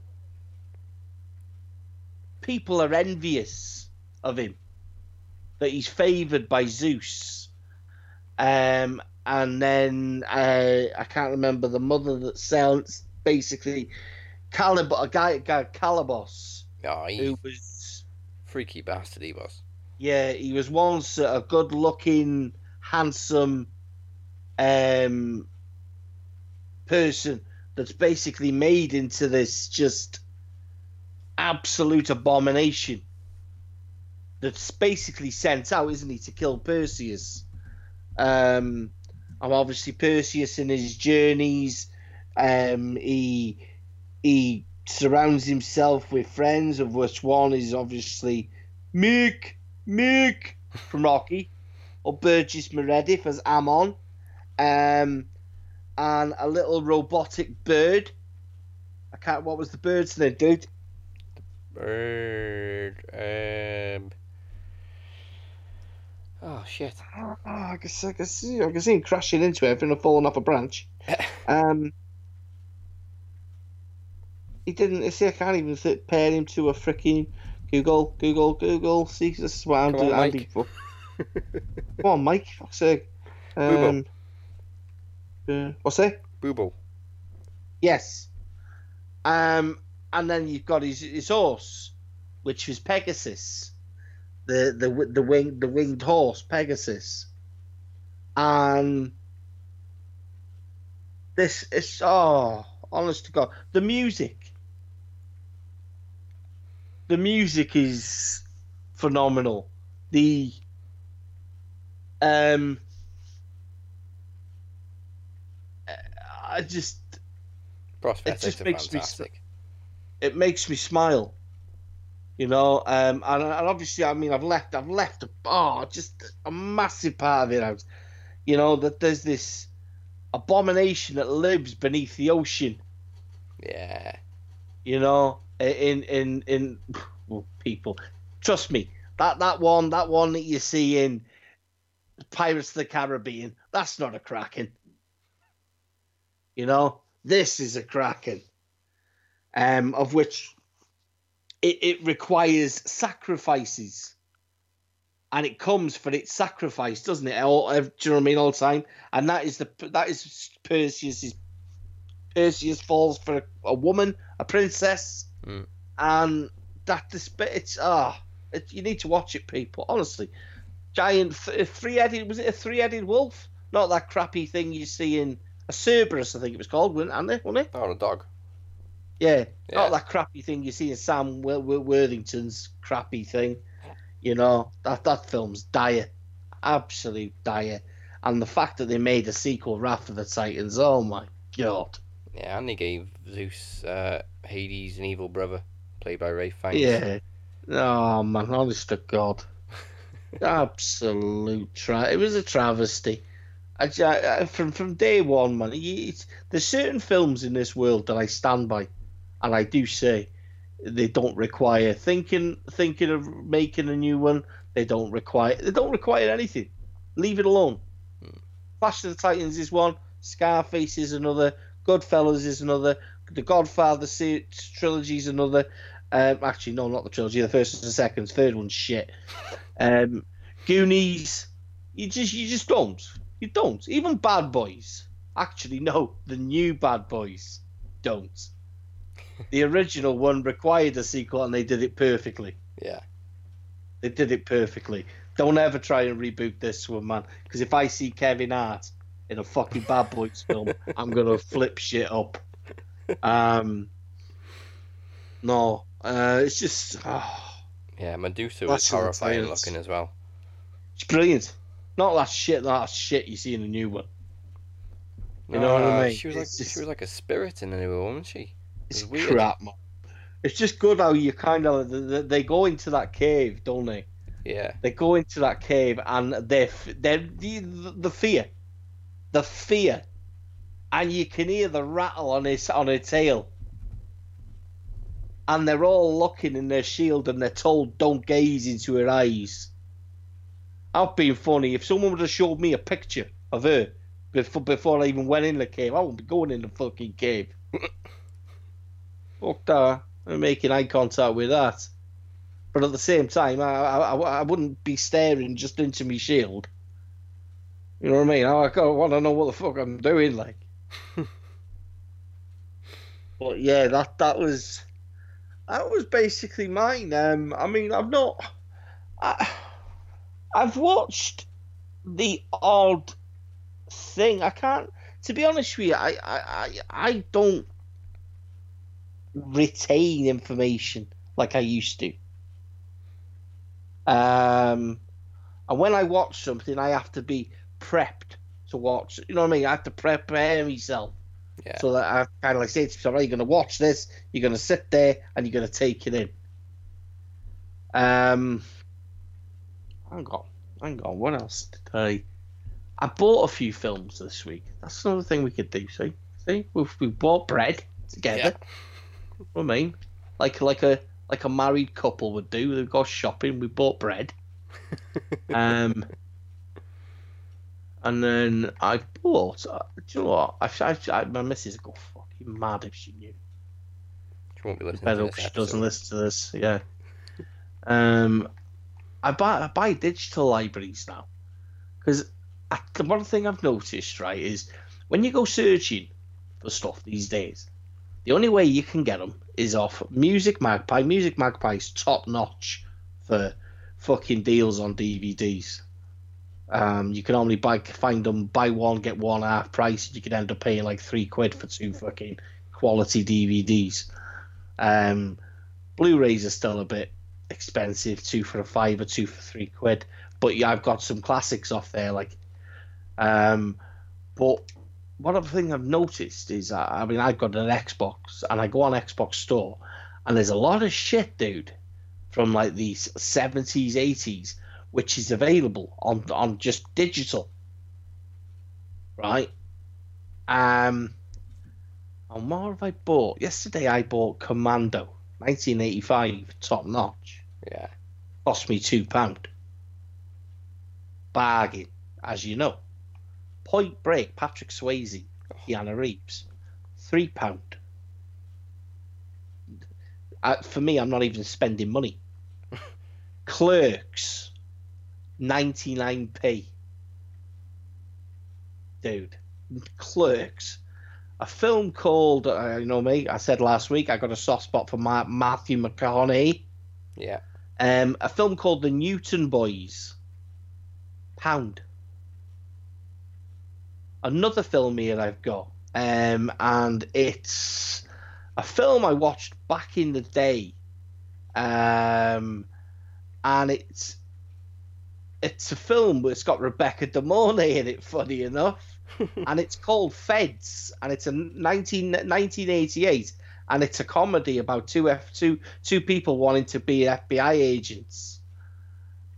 people are envious of him that he's favored by Zeus. Um, and then uh, I can't remember the mother that sells basically Calib a guy, guy Calibos, Oh, he who was freaky bastard he was. yeah, he was once a good-looking, handsome, um, person that's basically made into this just absolute abomination. That's basically sent out, isn't he, to kill Perseus? Um, and obviously Perseus in his journeys, um, he he surrounds himself with friends, of which one is obviously Mick, Mick from Rocky, or Burgess Meredith as Ammon, um, and a little robotic bird. I can't. What was the bird's name, dude? Bird. Um. Oh shit. Oh, I can see, I can see, I can see him crashing into everything and falling off a branch. (laughs) Um, he didn't. See, I can't even th- pair him to a freaking Google, Google, Google. See, this is what I'm Come on, doing. I'm Mike. being. (laughs) Come on, Mike. Fuck's sake. Um, uh, what's that? Bubo. Yes. Um, and then you've got his, his horse, which was Pegasus, the the the wing the winged horse Pegasus, and this is oh, honest to God, the music. The music is phenomenal. The um, I just Prosthetics just makes me it makes me smile. You know, um, and, and obviously, I mean, I've left, I've left, a, oh, just a massive part of it out. You know that there's this abomination that lives beneath the ocean. Yeah. You know, in in in well, (sighs) people. Trust me, that that one, that one that you see in Pirates of the Caribbean, that's not a kraken. You know, this is a kraken, um, of which it, it requires sacrifices, and it comes for its sacrifice, doesn't it? All, do you know what I mean? All the time, and that is the that is Perseus's. Perseus falls for a, a woman, a princess, Mm. and that this it's ah, it, you need to watch it, people. Honestly, giant th- three-headed was it a three-headed wolf? Not that crappy thing you see in a Cerberus, I think it was called, wasn't it? Wasn't it? Oh, a dog. Yeah, Yeah. not that crappy thing you see in Sam Wor- Wor- Worthington's crappy thing. You know that that film's dire, absolute dire, and the fact that they made a sequel, Wrath of the Titans. Oh my god! Yeah, and they gave Zeus uh, Hades an evil brother, played by Ralph Fiennes. Yeah. Oh man, honest to God, (laughs) absolute tra- It was a travesty. I, I, from from day one, man. there's certain films in this world that I stand by, and I do say they don't require thinking thinking of making a new one. They don't require they don't require anything. Leave it alone. Clash of the Titans is one. Scarface is another. Goodfellas is another. The Godfather se- trilogy is another. Um, actually, no, not the trilogy. The first and the second. Third one's shit. (laughs) Um, Goonies. You just you just don't. You don't. Even Bad Boys. Actually, no. The new Bad Boys don't. The original one required a sequel, and they did it perfectly. Yeah. They did it perfectly. Don't ever try and reboot this one, man. Because if I see Kevin Hart in a fucking Bad Boys film, (laughs) I'm gonna flip shit up. Um, no, uh, it's just oh, Yeah, Medusa was horrifying looking as well. it's brilliant. Not that shit, that shit you see in the new one. You know what I Uh, mean? She was like just- she was like a spirit in the new one, wasn't she? It's It's weird. crap, man. It's just good how you kind of they go into that cave, don't they? Yeah. They go into that cave and they're they're the the fear, the fear, and you can hear the rattle on his on her tail. And they're all looking in their shield and they're told don't gaze into her eyes. I've been funny. If someone would have showed me a picture of her before before I even went in the cave. I wouldn't be going in the fucking cave. (laughs) Fuck that. I'm making eye contact with that. But at the same time, I, I, I wouldn't be staring just into my shield. You know what I mean? I, I want to know what the fuck I'm doing, like. (laughs) but yeah, that that was that was basically mine. Um, I mean, I've not, I, I've watched the odd thing. I can't, to be honest with you, I, I, I, I don't retain information like I used to. Um, and when I watch something, I have to be prepped to watch. You know what I mean? I have to prepare myself. Yeah. So that I kind of like say to myself, right, you're going to watch this, you're going to sit there, and you're going to take it in. Um, hang on, hang on. What else did I? I bought a few films this week. That's another thing we could do. See, see, we've we bought bread together. Yeah. What I mean, like like a like a married couple would do. They've got shopping. We bought bread. (laughs) um, and then I bought. Uh, do you know what? I, I, I my missus would go fucking mad if she knew. She won't be listening to hope this she doesn't listen to this. Yeah. Um, I buy I buy digital libraries now because the one thing I've noticed right is when you go searching for stuff these days, the only way you can get them is off Music Magpie. Music Magpie's top notch for fucking deals on DVDs. Um, you can only buy find them buy one get one half price. You could end up paying like three quid for two fucking quality DVDs. Um, Blu-rays are still a bit expensive, two for a five or two for three quid. But yeah, I've got some classics off there, like. Um, but one other thing I've noticed is, I mean, I've got an Xbox, and I go on Xbox Store, and there's a lot of shit, dude, from like the seventies, eighties, which is available on on just digital, right? Um, and what have I bought? Yesterday I bought Commando, 1985, top notch. Yeah. Cost me two pound. Bargain, as you know. Point Break, Patrick Swayze, Keanu Reeves, three pound. Uh, for me, I'm not even spending money. (laughs) Clerks, 99p. Dude, Clerks. A film called, uh, you know me, I said last week I got a soft spot for Ma- Matthew McConaughey. Yeah. Um, a film called The Newton Boys. Pound. Another film here I've got, um, and it's a film I watched back in the day, um, and it's it's a film that's got Rebecca De Mornay in it. Funny enough, (laughs) and it's called Feds, and it's a 19, 1988, and it's a comedy about two F two two people wanting to be FBI agents.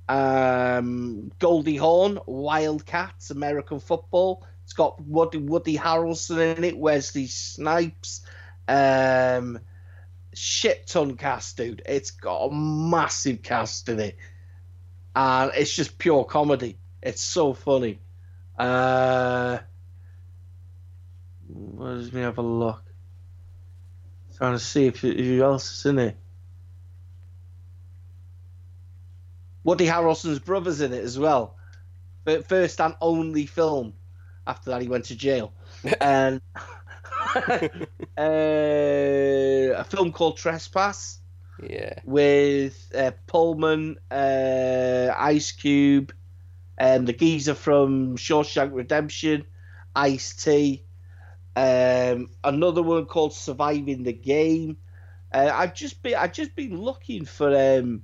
Um, Goldie Hawn, Wildcats, American football. It's got Woody, Woody Harrelson in it, Wesley Snipes, um, shit ton cast, dude. It's got a massive cast in it, and it's just pure comedy. It's so funny. Uh, let me have a look. Trying to see if who else is in it. Woody Harrelson's brother's in it as well. First and only film. After that, he went to jail. (laughs) and (laughs) uh, a film called Trespass Yeah. with uh, Pullman, uh, Ice Cube, and the geezer from Shawshank Redemption, Ice T. Um, another one called Surviving the Game. Uh, I've just been I've just been looking for um,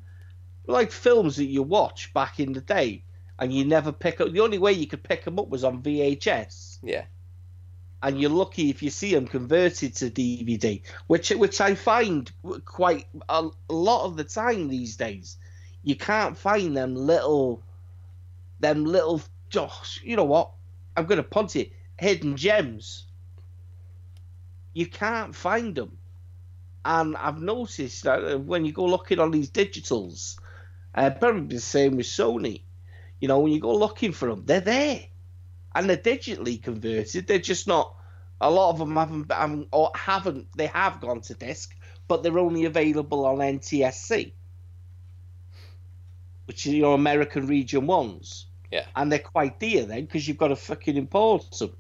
like films that you watch back in the day, and you never pick up. The only way you could pick them up was on VHS Yeah. and you're lucky if you see them converted to DVD, which which I find quite a, a lot of the time these days. You can't find them little, them little. Josh, you know what? I'm gonna punt it. Hidden gems. You can't find them, and I've noticed that when you go looking on these digitals, uh, probably the same with Sony. You know, when you go looking for them, they're there. and they're digitally converted. They're just not. A lot of them haven't, haven't or haven't. They have gone to disc, but they're only available on NTSC, which is your American Region ones. Yeah. And they're quite dear then because you've got to fucking import them.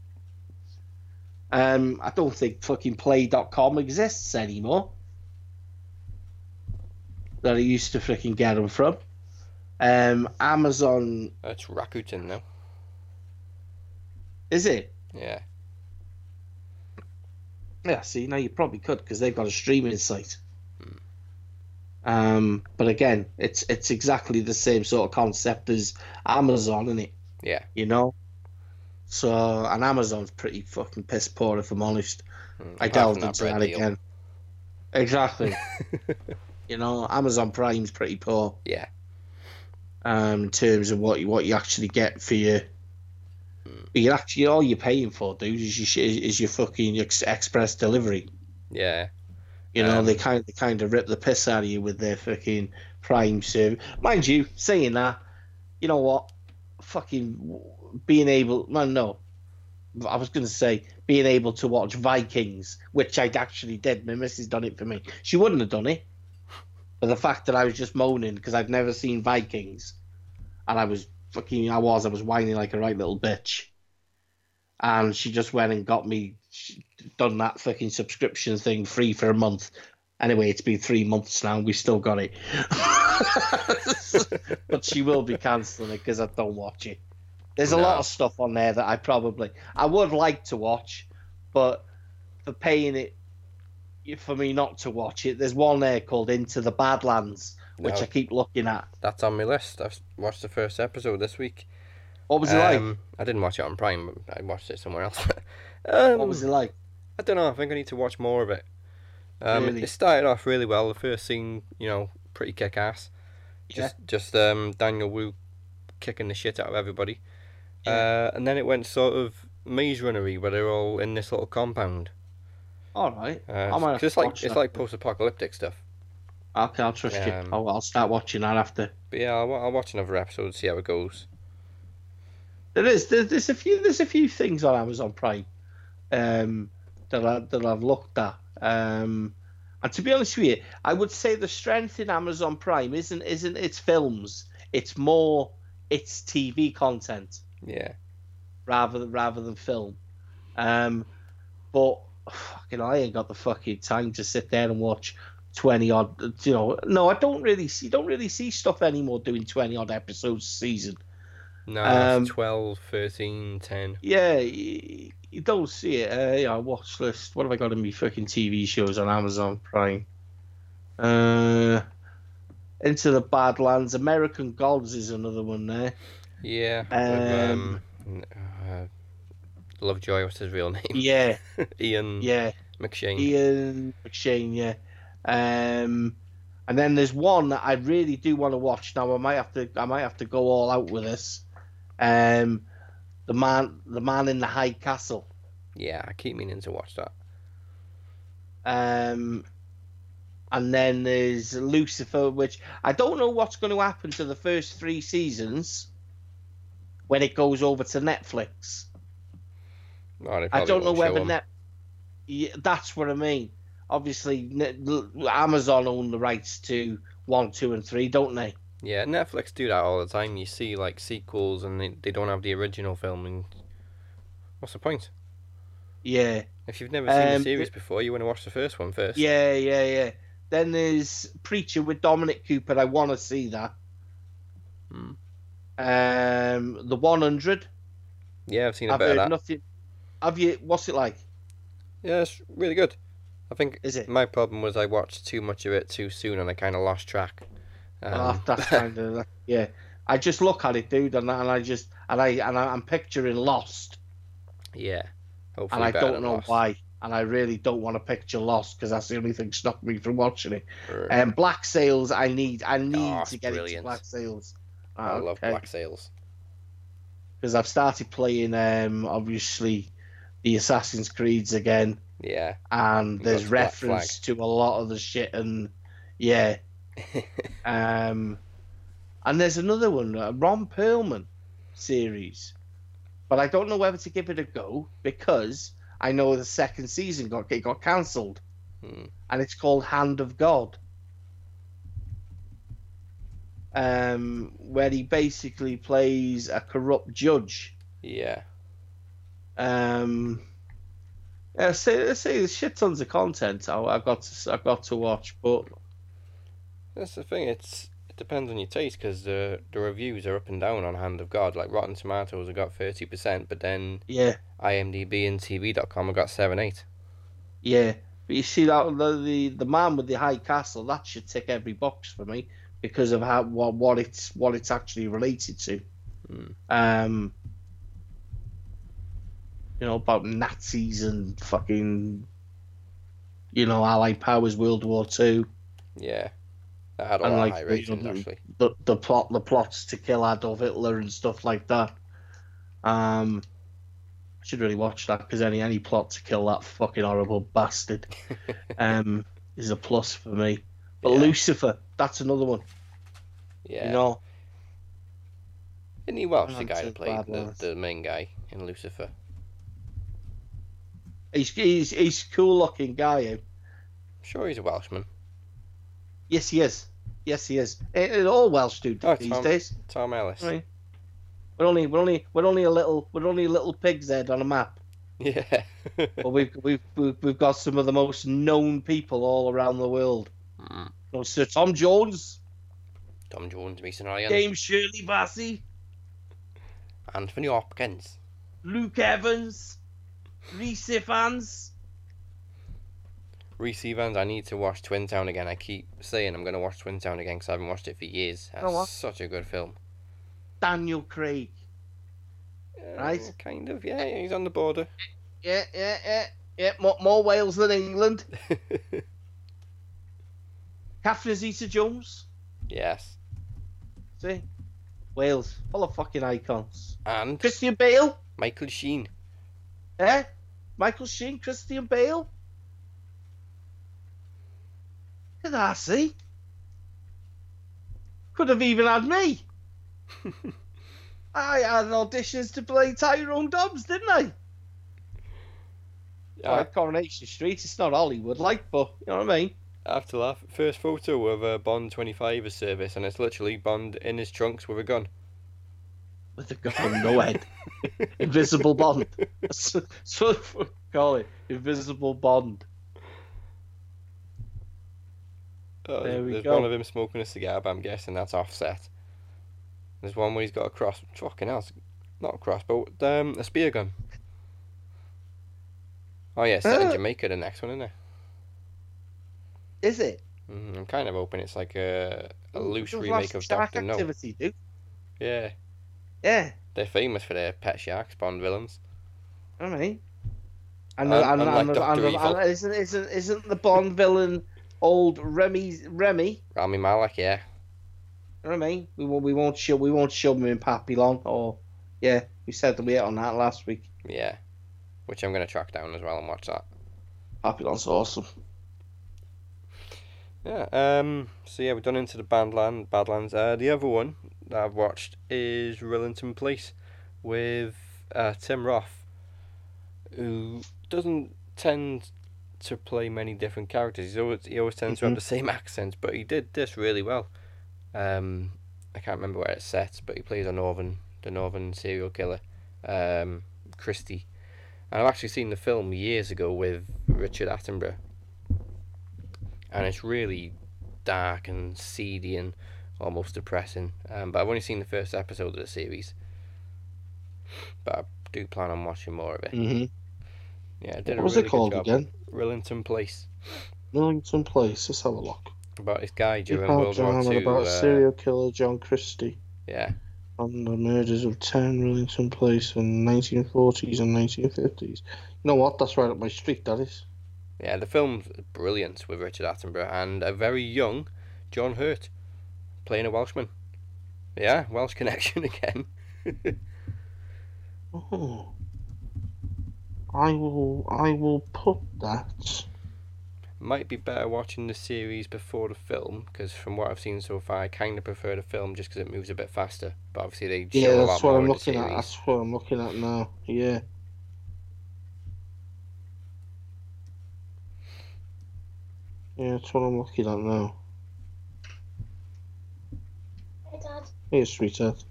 Um, I don't think fucking Play.com exists anymore. That I used to freaking get them from. Um, Amazon It's Rakuten now. is it? Yeah. Yeah, see, now you probably could because they've got a streaming site. Um, but again, it's it's exactly the same sort of concept as Amazon, isn't it? Yeah. You know. So, and Amazon's pretty fucking piss poor, if I'm honest. Mm, I delved into bread that again. Exactly. (laughs) you know, Amazon Prime's pretty poor Yeah. Um, in terms of what you what you actually get for your. You actually all you're paying for, dude, is your is your fucking ex- express delivery. Yeah. You know, Um, they kind they kind of rip the piss out of you with their fucking Prime service. Mind you, saying that, you know what? Fucking being able, well, no, I was going to say being able to watch Vikings, which I'd actually did. My missus done it for me. She wouldn't have done it, but the fact that I was just moaning because I'd never seen Vikings, and I was fucking, I was, I was whining like a right little bitch, and she just went and got me done that fucking subscription thing free for a month. Anyway, it's been three months now. and We still got it, (laughs) but she will be cancelling it because I don't watch it. There's a lot of stuff on there that I probably I would like to watch, but for paying it for me not to watch it, there's one there called Into the Badlands, which No. I keep looking at. That's on my list. I've watched the first episode this week. What was it like? Um, I didn't watch it on Prime. but I watched it somewhere else. um, (laughs) What was it like? I don't know. I think I need to watch more of it. Um, Really? It started off really well. The first scene, you know, pretty kick ass. Just, just um, Daniel Wu kicking the shit out of everybody. Uh, and then it went sort of Maze Runnery, where they're all in this little compound. All right. Uh, I might it's like it's like post-apocalyptic stuff. Okay, I'll trust you. Um, I'll, I'll start watching that after. But yeah, I'll, I'll watch another episode, and see how it goes. There is there's, there's a few there's a few things on Amazon Prime um, that I, that I've looked at. Um, and to be honest with you, I would say the strength in Amazon Prime isn't isn't its films. It's more its TV content Yeah, rather than rather than film. Um, but (sighs) fucking, I ain't got the fucking time to sit there and watch twenty odd. You know, no, I don't really see. Don't really see stuff anymore doing twenty odd episodes a season. no, Um, 12, 13, 10. Yeah, you, you don't see it. Uh, yeah, watch list. What have I got in my fucking TV shows on Amazon Prime? Uh, Into the Badlands, American Gods is another one there. Yeah. Um, um, uh, Lovejoy, what's his real name? Yeah, (laughs) Ian yeah. McShane. Ian McShane, yeah. Um, and then there's one that I really do want to watch. Now I might have to, I might have to go all out with this. Um, the man, the man in the high castle. Yeah, I keep meaning to watch that. Um, and then there's Lucifer, which I don't know what's going to happen to the first three seasons when it goes over to Netflix. Oh, I don't know whether net. Yeah, that's what I mean. Obviously, Amazon own the rights to one, two, and three, don't they? Yeah, Netflix do that all the time. You see like sequels and they, they don't have the original film and what's the point? Yeah, If you've never seen Um, the series before, you want to watch the first one first. yeah, yeah, yeah. Then there's Preacher with Dominic Cooper. I want to see that. Hmm. Um, the 100. Yeah, I've seen a I've bit of that. nothing. Have you? What's it like? Yeah, it's really good. I think Is it? my problem was I watched too much of it too soon and I kind of lost track. Um, Oh, that's (laughs) kind of yeah. I just look at it, dude, and, I- and I just and I and I, I'm picturing Lost, yeah. Hopefully and I don't know Lost. why, and I really don't want to picture Lost because that's the only thing stopping me from watching it. And Um, Black Sails, I need, I need Oh, to get brilliant. into Black Sails. I love Black Sails. because I've started playing, um, obviously, the Assassin's Creeds again, Yeah. and there's reference to a lot of the shit, and yeah, (laughs) um, and there's another one, a Ron Perlman series. but I don't know whether to give it a go because I know the second season got it got cancelled, Hmm. and it's called Hand of God. Um, where he basically plays a corrupt judge. Yeah. Um, yeah, say say there's shit tons of content I, I got to I got to watch, but That's the thing. It's it depends on your taste because the the reviews are up and down on Hand of God. Like Rotten Tomatoes have got thirty percent, but then yeah, IMDb and TV.com have got seven eight. yeah. But you see that the, the the man with the high castle that should tick every box for me because of how what what it's what it's actually related to. Mm. Um, you know about Nazis and fucking, you know, Allied powers, World War Two. Yeah. That had a And like of high the- ratings the- actually. the the plot the plots to kill Adolf Hitler and stuff like that. Um, I should really watch that because any any plot to kill that fucking horrible bastard (laughs) um is a plus for me. But Yeah. Lucifer, that's another one. Yeah. You know, Isn't he Welsh, the guy that played the, the main guy in Lucifer? He's he's he's a cool looking guy. eh? I'm sure he's a Welshman. Yes, he is. Yes, he is. It, it all Welsh do Oh, these Tom. days. Tom Ellis. Right. We're only we're only we're only a little we're only a little pig's head on a map. Yeah. (laughs) But we've we've we've, we've got some of the most known people all around the world. Mm. You know, Sir Tom Jones, Tom Jones, Mason Ryan, James Shirley Bassey, Anthony Hopkins. Luke Evans, Rhys Ifans. Rhys Ifans, I need to watch Twin Town again. I keep saying I'm going to watch Twin Town again because I haven't watched it for years. That's what? such a good film. Daniel Craig. Right. Uh, kind of, yeah. He's on the border. Yeah, yeah, yeah, yeah. More, more Wales than England. (laughs) Catherine Zeta-Jones. yes. See, Wales, full of fucking icons. And Christian Bale. Michael Sheen. Eh? Michael Sheen, Christian Bale. Look at that, see? Could have even had me. (laughs) I had auditions to play Tyrone Dobbs, didn't I? I Like Coronation Street, it's not Hollywood like, but you know what I mean? I have to laugh. First photo of a Bond 25 service, and it's literally Bond in his trunks with a gun. With a gun, no head. Invisible Bond. (laughs) So, what call it. Invisible Bond. Oh, There we there's go. one of him smoking a cigar, but I'm guessing that's offset. There's one where he's got a cross. Fucking hell, not a crossbow, um, a spear gun. Oh yeah, set in Uh. Jamaica. The next one, isn't it? Is it? Mm, I'm kind of hoping it's like a, a loose remake of Doctor No. Activity, do? Yeah, Yeah, they're famous for their pet sharks, Bond villains. I mean. And, Un- and, and, and, Evil. and isn't, isn't, isn't the Bond villain old Remy? Remy? Rami Malek, yeah. You know what I mean? We won't, we won't show we won't show him in Papillon or yeah, we said that we hit on that last week. Yeah. Which I'm going to track down as well and watch that. Papillon's awesome. Yeah. Um. So yeah, we've done into the Badland, Badlands. Uh, the other one that I've watched is Rillington Place, with uh, Tim Roth, who doesn't tend to play many different characters. He always he always tends to have the same accents, but he did this really well. Um, I can't remember where it's set, but he plays a northern the northern serial killer, um, Christie. And I've actually seen the film years ago with Richard Attenborough and it's really dark and seedy and almost depressing. Um, but I've only seen the first episode of the series, but I do plan on watching more of it. Mm-hmm. Yeah, I did What a was really it called again? Rillington Place Millington Place. Let's have a look. about this guy during World War drama Two. about Uh, serial killer John Christie yeah, and the murders of 10 Rillington Place in 1940s and 1950s. You know what? That's right up my street, that is. yeah, the film's brilliant with Richard Attenborough and a very young John Hurt playing a Welshman. Yeah, Welsh connection (laughs) again. Oh. I will I will put that Might be better watching the series before the film because from what I've seen so far, I kind of prefer the film just because it moves a bit faster. But obviously they show Yeah, that's what I'm looking at. That's what I'm looking at now. Yeah. Yeah, that's what I'm looking at now. Hey, Dad. Sweetheart.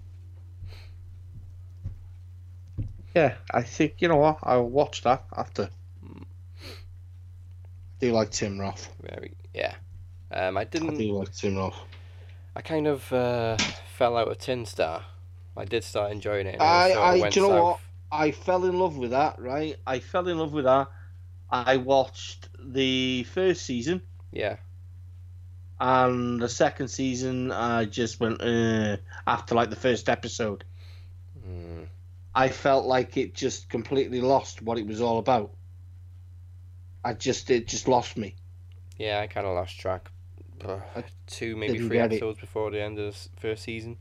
Yeah, I think you know what. I'll watch that after. Hmm. do like Tim Roth. Very yeah. Um, I I didn't. I do like Tim Roth. I kind of uh, fell out of Tin Star. I did start enjoying it. And I- it I- went do you know south. what? I fell in love with that. Right, I fell in love with that. I watched the first season Yeah, and the second season. I just went uh, after like the first episode. mm, I felt like it just completely lost what it was all about. I just it just lost me. yeah. I kind of lost track. Uh, two, maybe three get it. episodes before the end of the first season.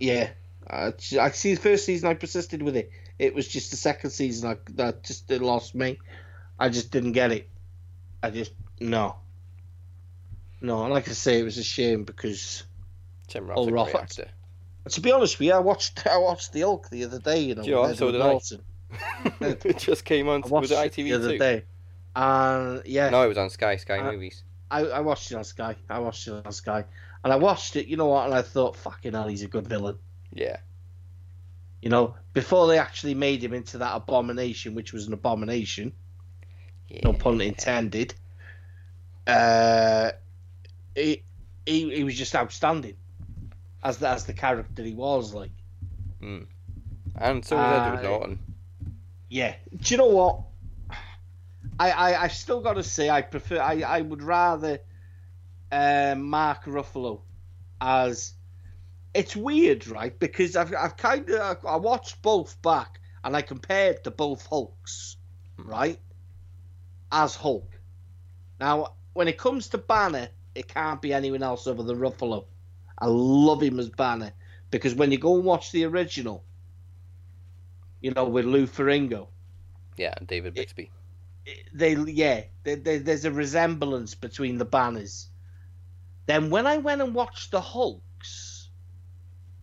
Yeah, I, I see. The first season I persisted with it. It was just the second season I, that just it lost me. I just didn't get it. I just no, no. Like I say, it was a shame because Tim Oh, Roth's a actor. to be honest with you, I watched (laughs) I watched the Hulk the other day. You know, you know what? with So did I. It just came on. I Was it it ITV the other too? day, and yeah, No, it was on Sky. Sky Uh, Movies. I, I watched it on Sky. I watched it on Sky, and I watched it. You know what? And I thought, fucking hell, he's a good villain. Yeah, You know, before they actually made him into that abomination, which was an abomination, yeah. no pun intended. Uh, he, he he was just outstanding as the, as the character he was. Like, Mm. And so was Uh, Edward Norton. yeah. Do you know what? I I I still got to say I prefer I I would rather um, Mark Ruffalo as it's weird, right? Because I've I've kind of I watched both back and I compared to both Hulks, right? As Hulk. Now, when it comes to Banner, it can't be anyone else other than Ruffalo. I love him as Banner because when you go and watch the original, you know, with Lou Ferrigno, Yeah, and David Bixby. they yeah, they, they, there's a resemblance between the banners. Then when I went and watched the Hulks,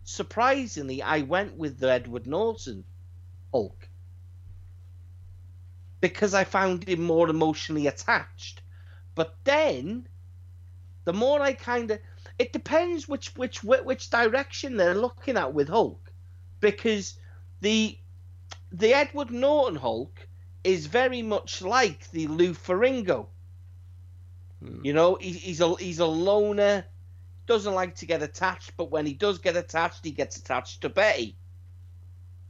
surprisingly, I went with the Edward Norton Hulk because I found him more emotionally attached. But then, the more I kind of, it depends which which which direction they're looking at with Hulk, because the the Edward Norton Hulk is very much like the Lou Ferrigno. Hmm. You know, he, he's a he's a loner, doesn't like to get attached, but when he does get attached, he gets attached to Betty.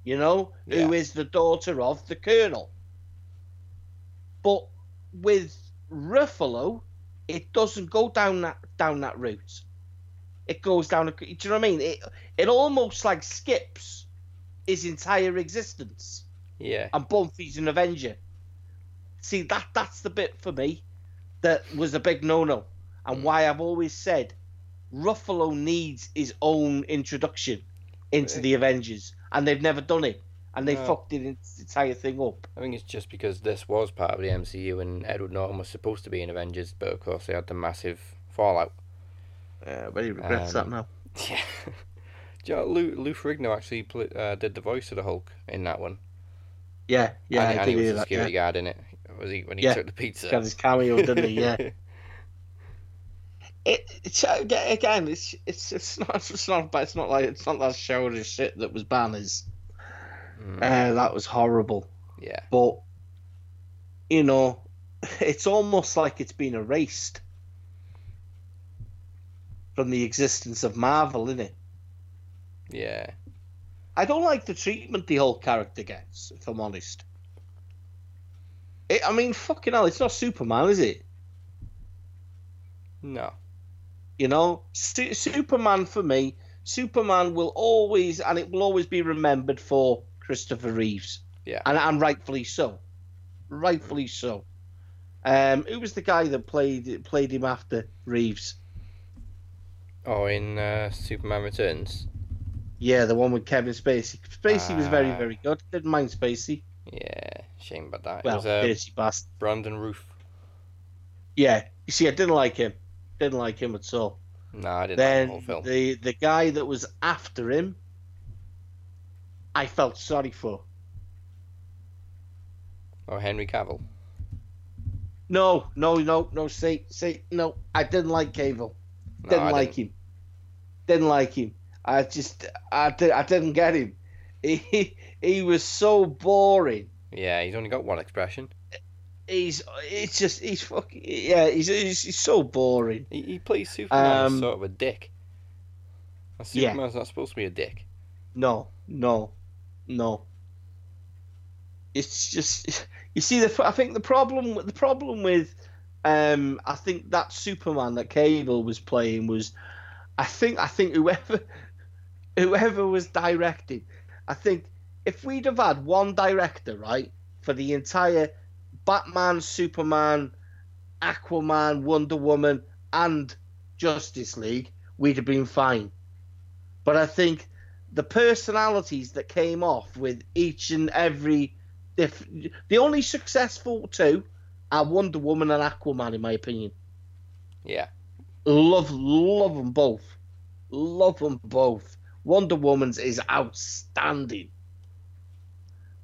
You know, who Yeah. is the daughter of the Colonel. But with Ruffalo, it doesn't go down that down that route. It goes down. A, do you know what I mean? It it almost like skips his entire existence Yeah, and Bumpy's an Avenger. See that that's the bit for me that was a big no no, and Mm. why I've always said Ruffalo needs his own introduction into the Avengers, and they've never done it, and they No. fucked the entire thing up. I think it's just because this was part of the MCU and Edward Norton was supposed to be in Avengers, but of course they had the massive fallout. Yeah, but he regrets that Um, now. (laughs) Yeah. Do you know, Lou, Lou Ferrigno actually pl- uh, did the voice of the Hulk in that one. Yeah, yeah, and, I and did he was hear the that. security Yeah. guard in it. Was he when he Yeah. took the pizza? Got his cameo, didn't he? Yeah. (laughs) It, it's again, it's it's it's not it's not but it's not like it's not that shoulder shit that was banners. Mm, Uh, that was horrible. yeah, but you know, (laughs) it's almost like it's been erased from the existence of Marvel, isn't it? yeah. I don't like the treatment the whole character gets, if I'm honest. It, I mean, fucking hell, it's not Superman, is it? No. You know, Su- Superman for me, Superman will always, and it will always be remembered for Christopher Reeves. Yeah. and, and rightfully so, rightfully so. Um, who was the guy that played played him after Reeves? Oh, in uh, Superman Returns. Yeah, the one with Kevin Spacey. Spacey was very Ah. very good. Didn't mind Spacey. Yeah, shame about that. Well, it was uh, dirty bastard. Brandon Routh. Yeah, you see, I didn't like him. Didn't like him at all. No, I didn't like the Then whole film. the the guy that was after him, I felt sorry for. Or Henry Cavill. No, no, no, no. Say, say, no. I didn't like Cavill. No, Didn't I like him. Didn't like him. I just, I, di- I didn't get him. (laughs) He, he was so boring. Yeah, he's only got one expression. He's, it's just, he's fucking, yeah. He's, he's, he's so boring. He, he plays Superman as Um, sort of a dick. And Yeah. Superman's not supposed to be a dick. No, no, no. It's just (laughs) you see the I think the problem the problem with um I think that Superman that Cavill was playing was I think I think whoever (laughs) whoever was directing I think if we'd have had one director right for the entire Batman, Superman, Aquaman, Wonder Woman and Justice League, we'd have been fine. But I think the personalities that came off with each and every diff- the only successful two are Wonder Woman and Aquaman in my opinion. Yeah. Love love them both. Love them both. Wonder Woman's is outstanding.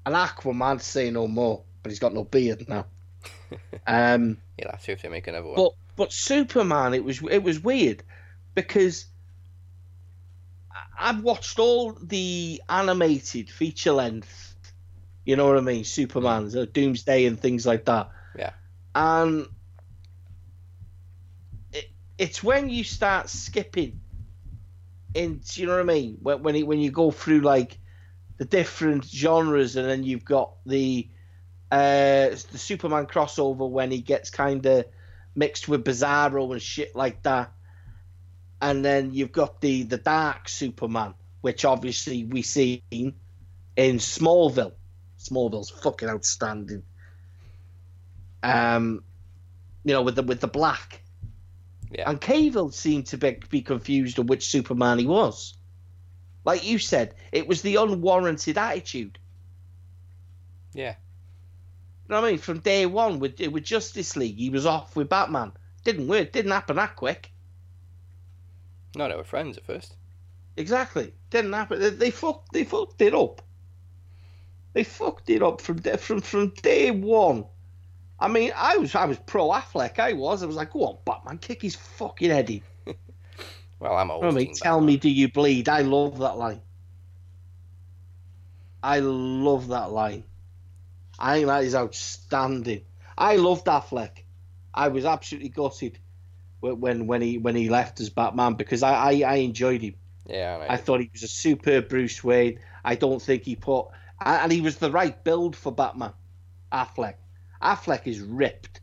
And Aquaman say no more, but he's got no beard now. (laughs) um have to if they make another one. but but Superman, it was it was weird because I've watched all the animated feature length. You know what I mean? Superman's uh, Doomsday and things like that. Yeah. And it, it's when you start skipping, in you know what I mean? When when, it, when you go through like the different genres, and then you've got the uh, the Superman crossover when he gets kind of mixed with Bizarro and shit like that. And then you've got the the Dark Superman, which obviously we see in Smallville. Smallville's fucking outstanding. Um, you know, with the with the black. Yeah. And Cavill seemed to be, be confused on which Superman he was. Like you said, it was the unwarranted attitude. Yeah. You know what I mean? From day one with with Justice League, he was off with Batman. Didn't work. Didn't happen that quick. No, they were friends at first. Exactly. Didn't happen. They, they fucked. They fucked it up. They fucked it up from day, from from day one. I mean, I was I was pro Affleck. I was. I was like, go on, Batman, kick his fucking head in. (laughs) Well, I'm always I mean? Tell Batman. me, do you bleed? I love that line. I love that line. I think that is outstanding. I loved Affleck. I was absolutely gutted when when, he when he left as Batman because I, I, I enjoyed him. Yeah, I thought he was a superb Bruce Wayne. I don't think he put and he was the right build for Batman. Affleck. Affleck is ripped.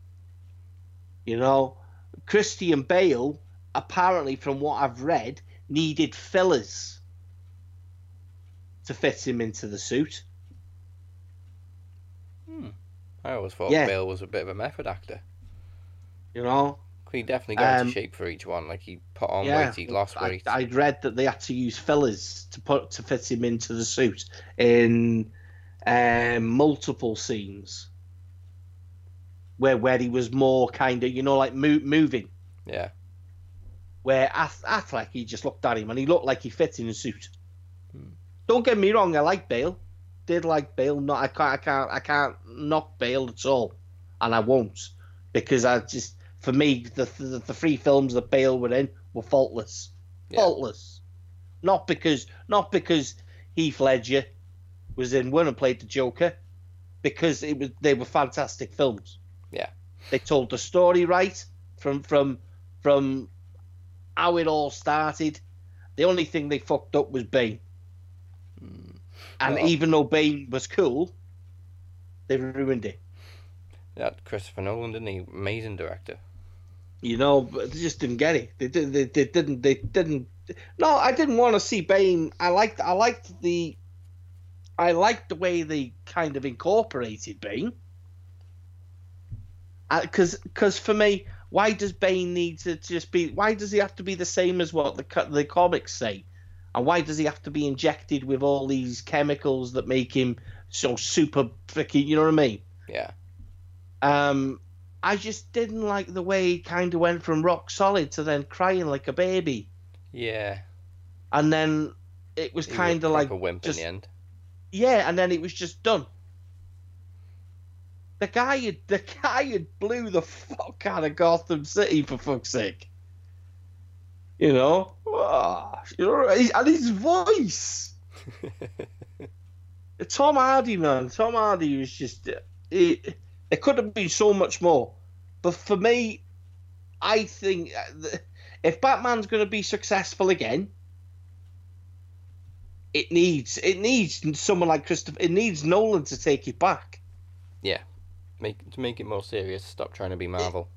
You know, Christian Bale apparently, from what I've read, needed fillers to fit him into the suit. Hmm. I always thought Yeah. Bale was a bit of a method actor. You know, He definitely got Um, into shape for each one. Like he put on yeah. weight, he lost I, weight. I'd read that they had to use fillers to put to fit him into the suit in um, multiple scenes where where he was more kind of you know like mo- moving. Yeah. Where Ath- Affleck, he just looked at him and he looked like he fit in a suit. Hmm. Don't get me wrong, I like Bale. Did like Bale. Not I can't I can't I can't knock Bale at all, and I won't because I just for me the the, the three films that Bale were in were faultless, Yeah. faultless. Not because not because Heath Ledger was in one and played the Joker, because it was they were fantastic films. Yeah. They told the story right from from from how it all started. The only thing they fucked up was Bane. Hmm. And Well- even though Bane was cool, they ruined it. Yeah, Christopher Nolan, didn't he? Amazing director. You know, but they just didn't get it. They, did, they, they didn't. They didn't. No, I didn't want to see Bane. I liked. I liked the. I liked the way they kind of incorporated Bane. Because, because for me, why does Bane need to just be? Why does he have to be the same as what the the comics say? And why does he have to be injected with all these chemicals that make him so super freaking? You know what I mean? Yeah. Um, I just didn't like the way he kind of went from rock solid to then crying like a baby, Yeah. and then it was kind of like a wimp just in the end. yeah, and then it was just done. The guy had the guy had blew the fuck out of Gotham City for fuck's sake. You know, Ah, you know, and his voice. (laughs) Tom Hardy, man, Tom Hardy was just it. It could have been so much more, but for me, I think uh, if Batman's going to be successful again, it needs it needs someone like Christopher. It needs Nolan to take it back. Yeah, make to make it more serious. Stop trying to be Marvel.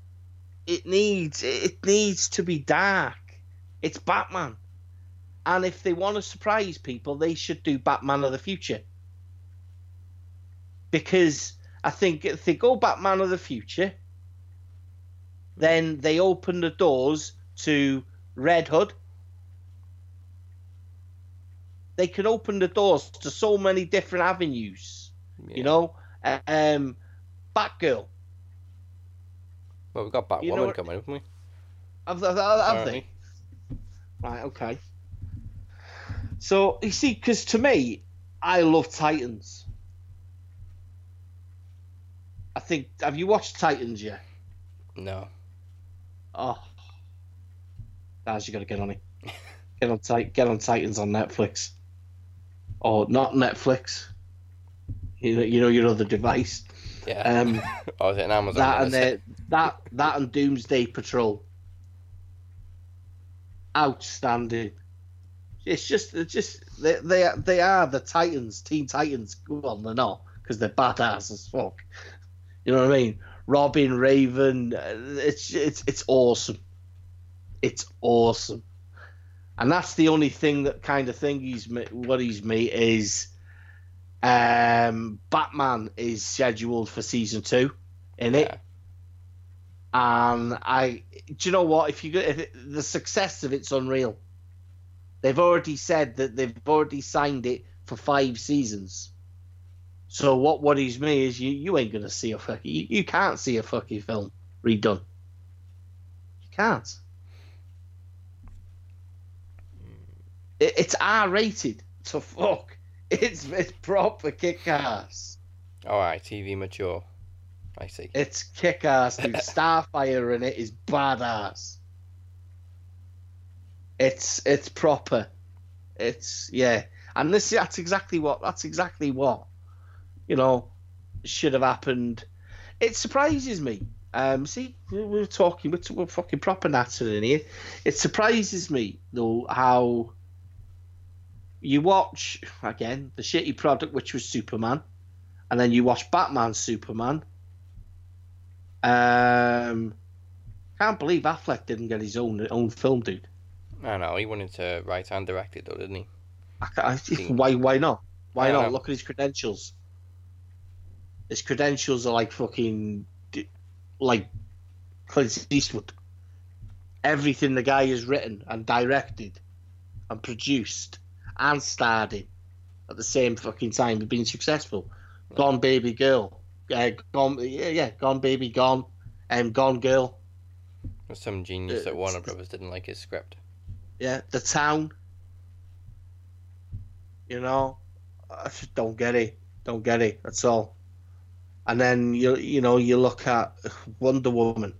It needs it needs to be dark. It's Batman, and if they want to surprise people, they should do Batman of the future. Because I think if they go Batman of the future, then they open the doors to Red Hood. They can open the doors to so many different avenues. Yeah. You know, um, Batgirl. Well, we've got Batwoman you know coming, haven't we? Have, have, have they? Right, okay. So you see, because to me, I love Titans. I think. Have you watched Titans yet? No. Oh, guys, you got to get on it. Get on Tit- Get on Titans on Netflix. Or not Netflix. You know, you know your other device. Yeah. Um, (laughs) oh, is it an Amazon? that and the, that that and Doomsday Patrol. Outstanding. It's just it's just they they are, they are the Titans, Teen Titans. Well, they're not because they're badass as fuck. You know what I mean? Robin, Raven. uh, It's it's it's awesome. It's awesome. And that's the only thing that kind of thing he's he's made is um Batman is scheduled for season two in it. Yeah. And I, do you know what? If you go, if it, the success of it's unreal. They've already said that they've already signed it for five seasons. So what worries me is you, you ain't gonna see a fucking you, you can't see a fucking film redone. You can't. Hmm. It, it's R rated. So fuck. (laughs) It's it's proper kick ass. All right, TV mature. I see. It's kick ass, dude. (laughs) Starfire in it is badass. It's it's proper. It's yeah. And this that's exactly what that's exactly what you know should have happened. It surprises me. Um, see, we're talking, we're, we're fucking proper natter in here. It surprises me though how you watch again the shitty product, which was Superman, and then you watch Batman Superman, um, can't believe Affleck didn't get his own own film, dude. I know he wanted to write and direct it, though, didn't he? I, I, (laughs) why? Why not? Why not? know. Look at his credentials. His credentials are like fucking, like Clint Eastwood. Everything the guy has written and directed, and produced and starred in, at the same fucking time, being successful. Gone Baby Girl, uh, gone yeah yeah, Gone Baby Gone, and Gone Girl. There's some genius Uh, at Warner Brothers didn't like his script. Yeah, the town. You know, I just don't get it. Don't get it. That's all. And then you you know you look at Wonder Woman.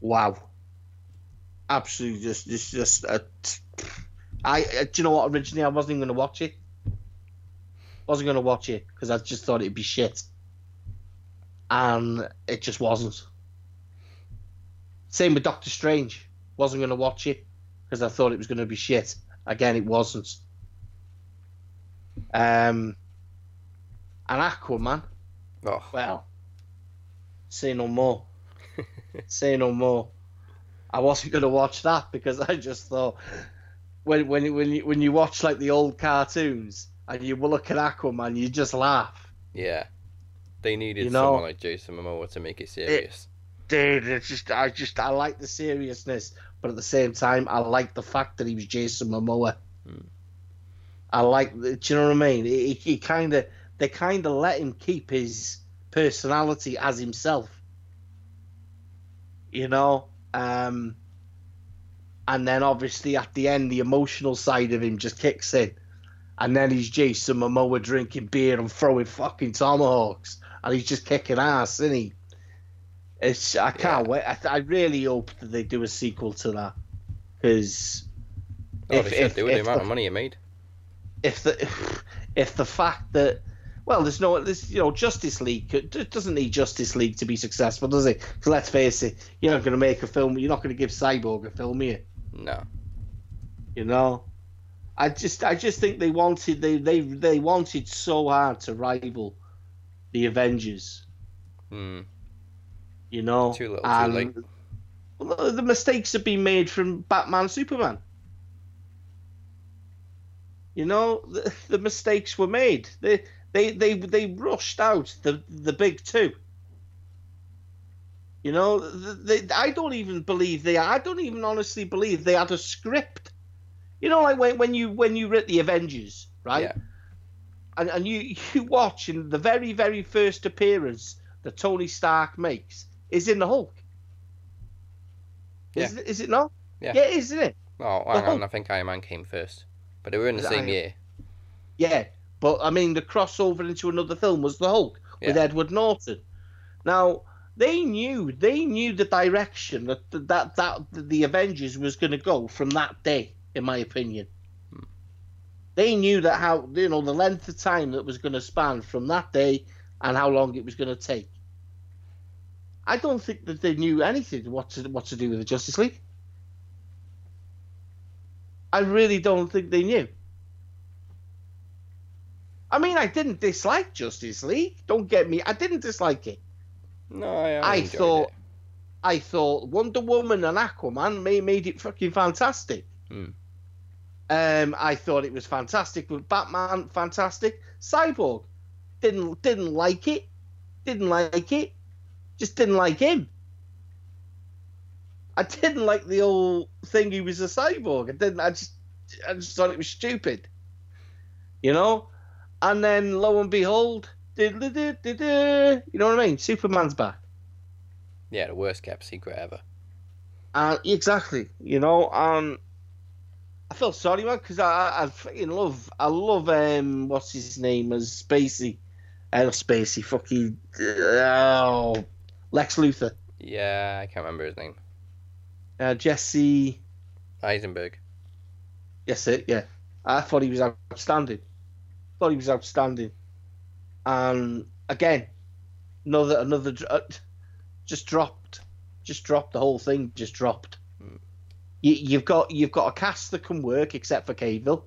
Wow. Absolutely, just just just. A, I uh, do you know what? Originally, I wasn't even going to watch it. Wasn't going to watch it because I just thought it'd be shit, and it just wasn't. Same with Doctor Strange. Wasn't going to watch it because I thought it was going to be shit. Again, it wasn't. Um, and Aquaman. Oh, Well, say no more. (laughs) say no more. I wasn't going to watch that because I just thought when when when you, when you watch like the old cartoons and you look at Aquaman, you just laugh. yeah. They needed You know- someone like Jason Momoa to make it serious. Dude, it's just I just I like the seriousness, but at the same time, I like the fact that he was Jason Momoa. Hmm. I like, do you know what I mean? He, he kind of they kind of let him keep his personality as himself you know. Um, and then obviously at the end, the emotional side of him just kicks in, and then he's Jason Momoa drinking beer and throwing fucking tomahawks, and he's just kicking ass, isn't he? It's I can't Yeah. wait. I, I really hope that they do a sequel to that because Oh, If- they should if- do with the amount the- of money it made. if the (sighs) if the fact that well, there's no, there's you know, Justice League it doesn't need Justice League to be successful, does it? Because let's face it, you're not going to make a film. You're not going to give Cyborg a film here. No. You know, I just, I just think they wanted, they, they, they wanted so hard to rival the Avengers. Hmm. You know, Too little, too late. the mistakes have been made from Batman, Superman. You know, the, the mistakes were made. They, they, they, they rushed out the the big two. You know, they, I don't even believe they. I don't even honestly believe they had a script. You know, like when, when you when you read the Avengers, right? Yeah. And and you (laughs) you watch in the very very first appearance that Tony Stark makes is in the Hulk. Is, it, is it not? Yeah. Yeah, isn't it? Oh, hang on. I think Iron Man came first. But they were in the same year. Yeah, but I mean, the crossover into another film was the Hulk with Edward Norton. Now they knew they knew the direction that that that the Avengers was going to go from that day, in my opinion. Hmm. They knew that how you know the length of time that was going to span from that day and how long it was going to take. I don't think that they knew anything what to what to do with the Justice League. I really don't think they knew. I mean, I didn't dislike Justice League. Don't get me. I didn't dislike it. No, I, I, I thought, it. I thought Wonder Woman and Aquaman made, made it fucking fantastic. Hmm. Um, I thought it was fantastic with Batman, fantastic. Cyborg, didn't didn't like it, didn't like it, just didn't like him. I didn't like the old thing. He was a cyborg. I didn't. I just, I just thought it was stupid. You know, and then lo and behold, you know what I mean? Superman's back. Yeah, the worst kept secret ever. Uh, exactly. You know, um, I felt sorry, man, because I, I, fucking love, I love, um, what's his name as Spacey, uh, not Spacey, fucking, oh, Lex Luthor, Yeah, I can't remember his name. uh, Jesse, Eisenberg. yes, it, yeah. I thought he was outstanding. Thought he was outstanding. And again, another, another, uh, just dropped, just dropped. The whole thing just dropped. Hmm. You, you've got, you've got a cast that can work except for Cavill.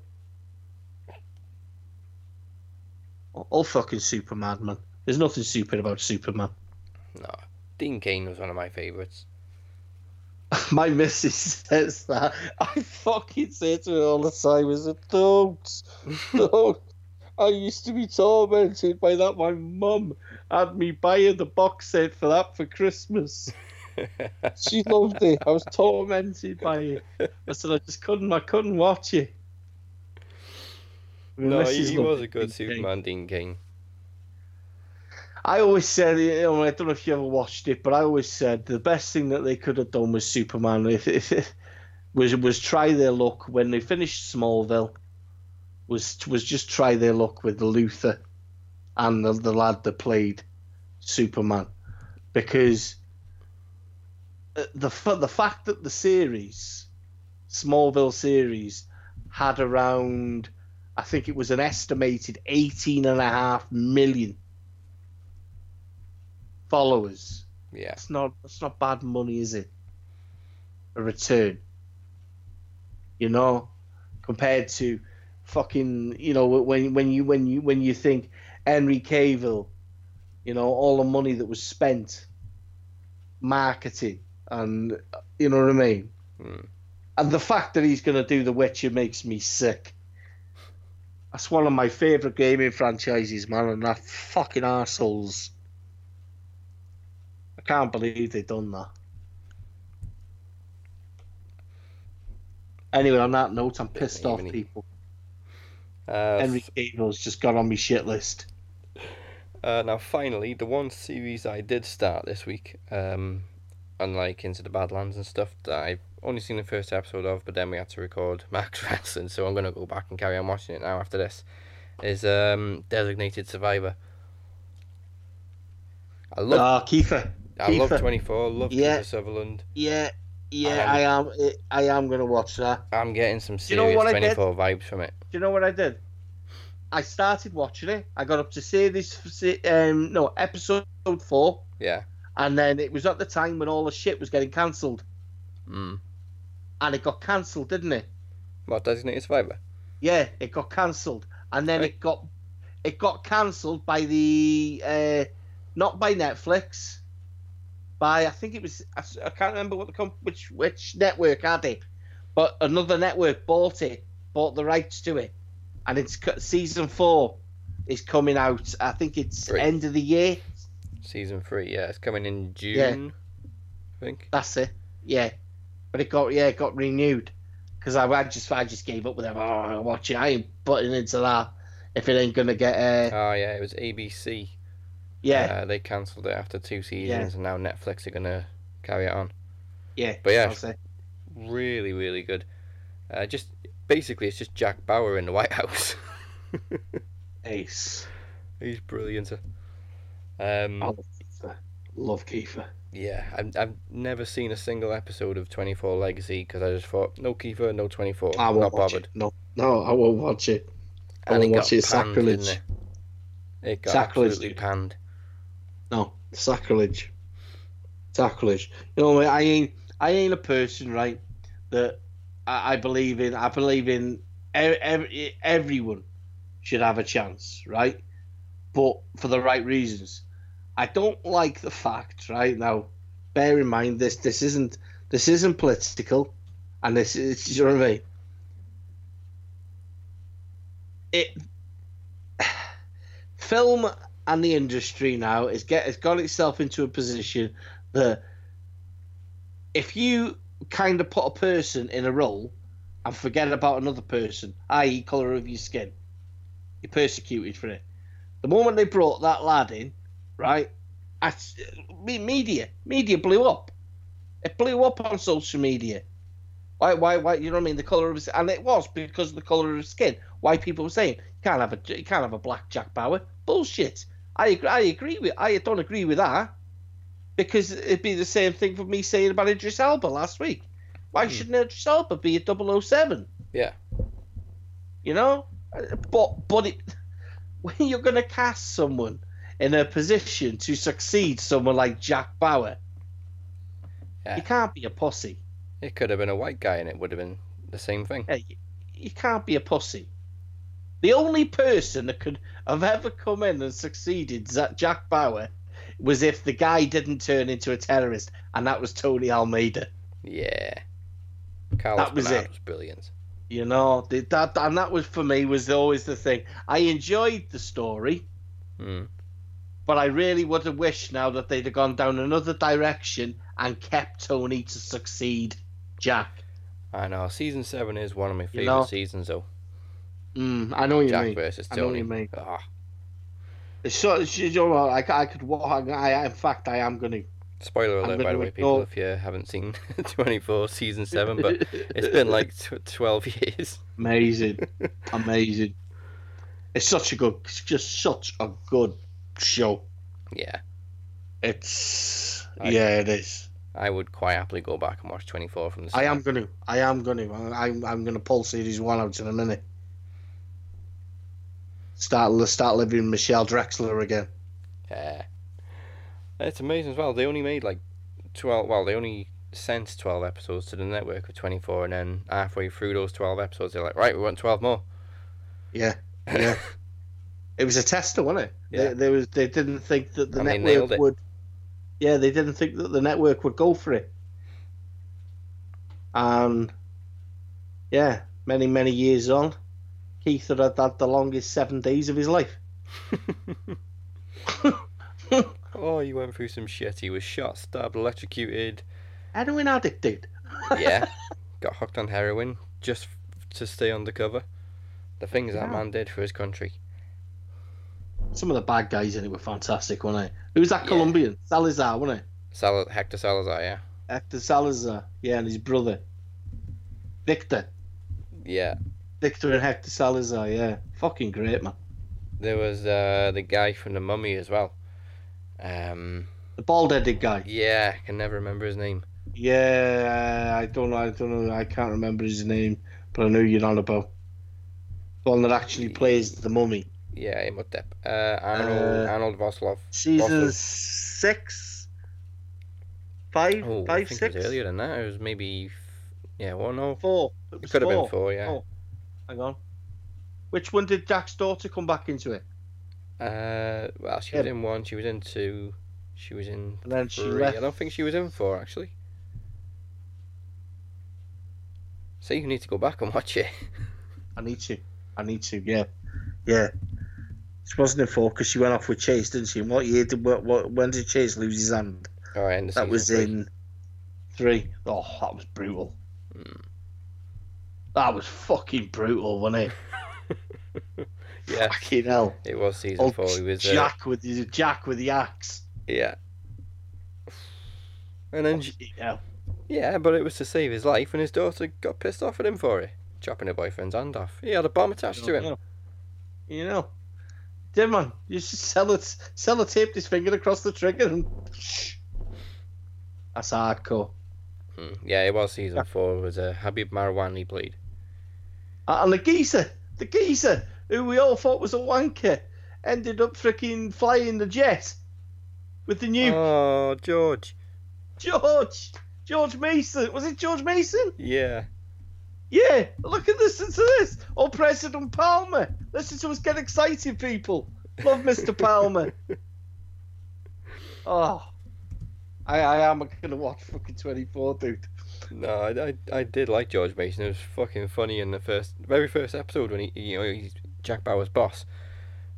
All fucking Superman, man. There's nothing stupid about Superman. No. Dean Cain was one of my favourites. (laughs) My missus says that. I fucking say to her all the time, is it don't, (laughs) don't. I used to be tormented by that. My mum had me buying the box set for that for Christmas. (laughs) She loved it. I was tormented by it. I said I just couldn't. I couldn't watch it. No, he, he was a good Dean Superman, Dean Cain. I always said, you know, I don't know if you ever watched it, but I always said the best thing that they could have done with Superman if, if, was was try their luck when they finished Smallville. Was was just try their luck with Luthor and the, the lad that played Superman, because uh, the the fact that the series, Smallville series, had around, I think it was an estimated 18 and a half million followers. Yeah. It's not it's not bad money, is it? A return. You know, compared to fucking you know when when you when you when you think Henry Cavill, you know all the money that was spent, marketing and you know what I mean, Hmm. and the fact that he's gonna do The Witcher makes me sick. That's one of my favourite gaming franchises, man, and that fucking assholes. I can't believe they've done that. Anyway, on that note, I'm pissed off, Even people. Uh, Henry Cavill's just got on my shit list. Uh, now, finally, the one series I did start this week, um, and like Into the Badlands and stuff that I've only seen the first episode of, but then we had to record (laughs) Max Wrestling, so I'm gonna go back and carry on watching it now after this. Is um Designated Survivor. I love Ah, Kiefer. I love twenty four, love Yeah. Kiefer Sutherland. Yeah, yeah, Um, I am. I am gonna watch that. I'm getting some you know serious what I did? twenty four vibes from it. Do you know what I did? I started watching it. I got up to series, um, no, episode four, Yeah. and then it was at the time when all the shit was getting cancelled, Mm. and it got cancelled, didn't it? What Designated Survivor? Yeah, it got cancelled, and then Right. it got it got cancelled by the uh, not by Netflix, by I think it was I can't remember what the comp- which which network had it, but another network bought it, bought the rights to it, and it's season four is coming out. I think it's Right. end of the year. Season three, yeah, it's coming in June. I think. That's it. Yeah, but it got yeah it got renewed because I, I just I just gave up with them. Oh, I'm watching. I ain't putting into that if it ain't gonna get uh, Oh yeah, it was ABC. Yeah. Uh, they cancelled it after two seasons, and now Netflix are gonna carry it on. Yeah, But yeah. Really, really good. Uh, just basically, it's just Jack Bauer in the White House. (laughs) Ace. He's brilliant. Um, I love Kiefer. Love Kiefer. yeah, I've, I've never seen a single episode of 24 Legacy because I just thought, no Kiefer, no 24. I won't not watch bothered. it. No, no, I won't watch it. I And it won't got watch it. panned, Sacrilege. it? It got Sacrilege, absolutely panned. No, sacrilege. Sacrilege. You know, I ain't, I ain't a person, right? That I, I believe in. I believe in every, everyone should have a chance, right? But for the right reasons. I don't like the fact, right now. Bear in mind this. This isn't. This isn't political, and this is. You know what I mean? It. (sighs) Film and the industry now is get has got itself into a position that if you kind of put a person in a role and forget about another person, i.e., color of your skin, you're persecuted for it. The moment they brought that lad in, right, I, me- media media blew up. It blew up on social media. Why, why, why? You know what I mean? The color of his, and it was because of the color of his skin. Why people were saying you can't have a you can't have a black Jack Bauer. Bullshit. I agree. I agree with. I don't agree with that because it'd be the same thing for me saying about Idris Elba last week. Why Hmm. shouldn't Idris Elba be a 007? Yeah. You know, but but it, (laughs) when you're going to cast someone in a position to succeed someone like Jack Bauer, Yeah. you can't be a pussy. It could have been a white guy and it would have been the same thing. Yeah, you, you can't be a pussy. The only person that could have ever come in and succeeded Jack Bauer was if the guy didn't turn into a terrorist, and that was Tony Almeida. Yeah. Carlos That was Bernard it. was brilliant. You know, that and that was for me was always the thing. I enjoyed the story, Mm. but I really would have wished now that they'd have gone down another direction and kept Tony to succeed Jack. I know. Season 7 is one of my favourite know, seasons, though. Mm, I know what you Jack mean. versus I know what you mean. Ah, It's so, it's- you know what, I, I could walk. I, in fact, I am going to spoiler alert, by the way, people, if you haven't seen (laughs) 24 Season 7, but (laughs) it's been like tw 12 years. amazing, (laughs) amazing. It's such a good, it's just such a good show. Yeah. It's I- yeah, it is. I would quite happily go back and watch 24 from the I am gonna, I am gonna, I'm, I'm gonna pull series one out in a minute. Start, start living Michelle Dessler again. Yeah. It's amazing as well. They only made like 12, well, they only sent 12 episodes to the network of 24, and then halfway through those 12 episodes, they're like, right, we want 12 more. Yeah, yeah. (laughs) it was a tester, wasn't it? Yeah. They, they was, they didn't think that the And network would. Yeah, they didn't think that the network would go for it. And yeah, many many years on, Keith had had the longest seven days of his life. (laughs) oh, he went through some shit. He was shot, stabbed, electrocuted. Heroin addict, dude. (laughs) Yeah. Got hooked on heroin just to stay undercover. The things that man did for his country. Some of the bad guys in it were fantastic, weren't they? Who was that Yeah. Colombian? Salazar, wasn't it? Sal- Hector Salazar, yeah. Hector Salazar. Yeah, and his brother. Victor. Yeah. Victor and Hector Salazar, yeah. Fucking great, man. There was uh, the guy from the Mummy as well. Um, The bald headed guy. yeah, I can never remember his name. Yeah, I don't know. I don't know. I can't remember his name, but I know you're not about the one that actually plays the mummy. Yeah, Imhotep. Uh, Arnold Uh, Arnold Vosloo. Season Vosloo. six, five, Oh, I think six, it was earlier than that. It was maybe, yeah, well, no, four. It, it could have been four. four. Yeah. Oh. Hang on. Which one did Jack's daughter come back into it? Uh, well, she was Yeah. in one. She was in two. She was in And then she three. left. I don't think she was in four actually. So you need to go back and watch it. I need to. I need to. Yeah, yeah. She wasn't in four because she went off with Chase, didn't she? And what year did what, what when did Chase lose his hand? All right, That was three. in three. Oh, that was brutal. Mm. That was fucking brutal, wasn't it? (laughs) Yeah, Fucking hell. it was season Oh, four. He was uh, Jack with the Jack with the axe. yeah. And then hell. yeah, but it was to save his life, and his daughter got pissed off at him for it, chopping her boyfriend's hand off. He had a bomb attached to him. You know. You know. Dead man, you should sell it sellotape his finger across the trigger and That's hardcore. Mm, Yeah, it was season Yeah. four. It was uh, Habib Marwan he played. Uh, And the geezer, the geezer, who we all thought was a wanker, ended up freaking flying the jet with the new Oh, George. George, George Mason. Was it George Mason? Yeah. Yeah, look at this, listen to this. Oh, President Palmer. Listen to us get excited, people. Love Mr. (laughs) Palmer. Oh, I, I am going to watch fucking 24, dude. No, I, I, I did like George Mason. It was fucking funny in the first, very first episode when he, you know, he's Jack Bauer's boss,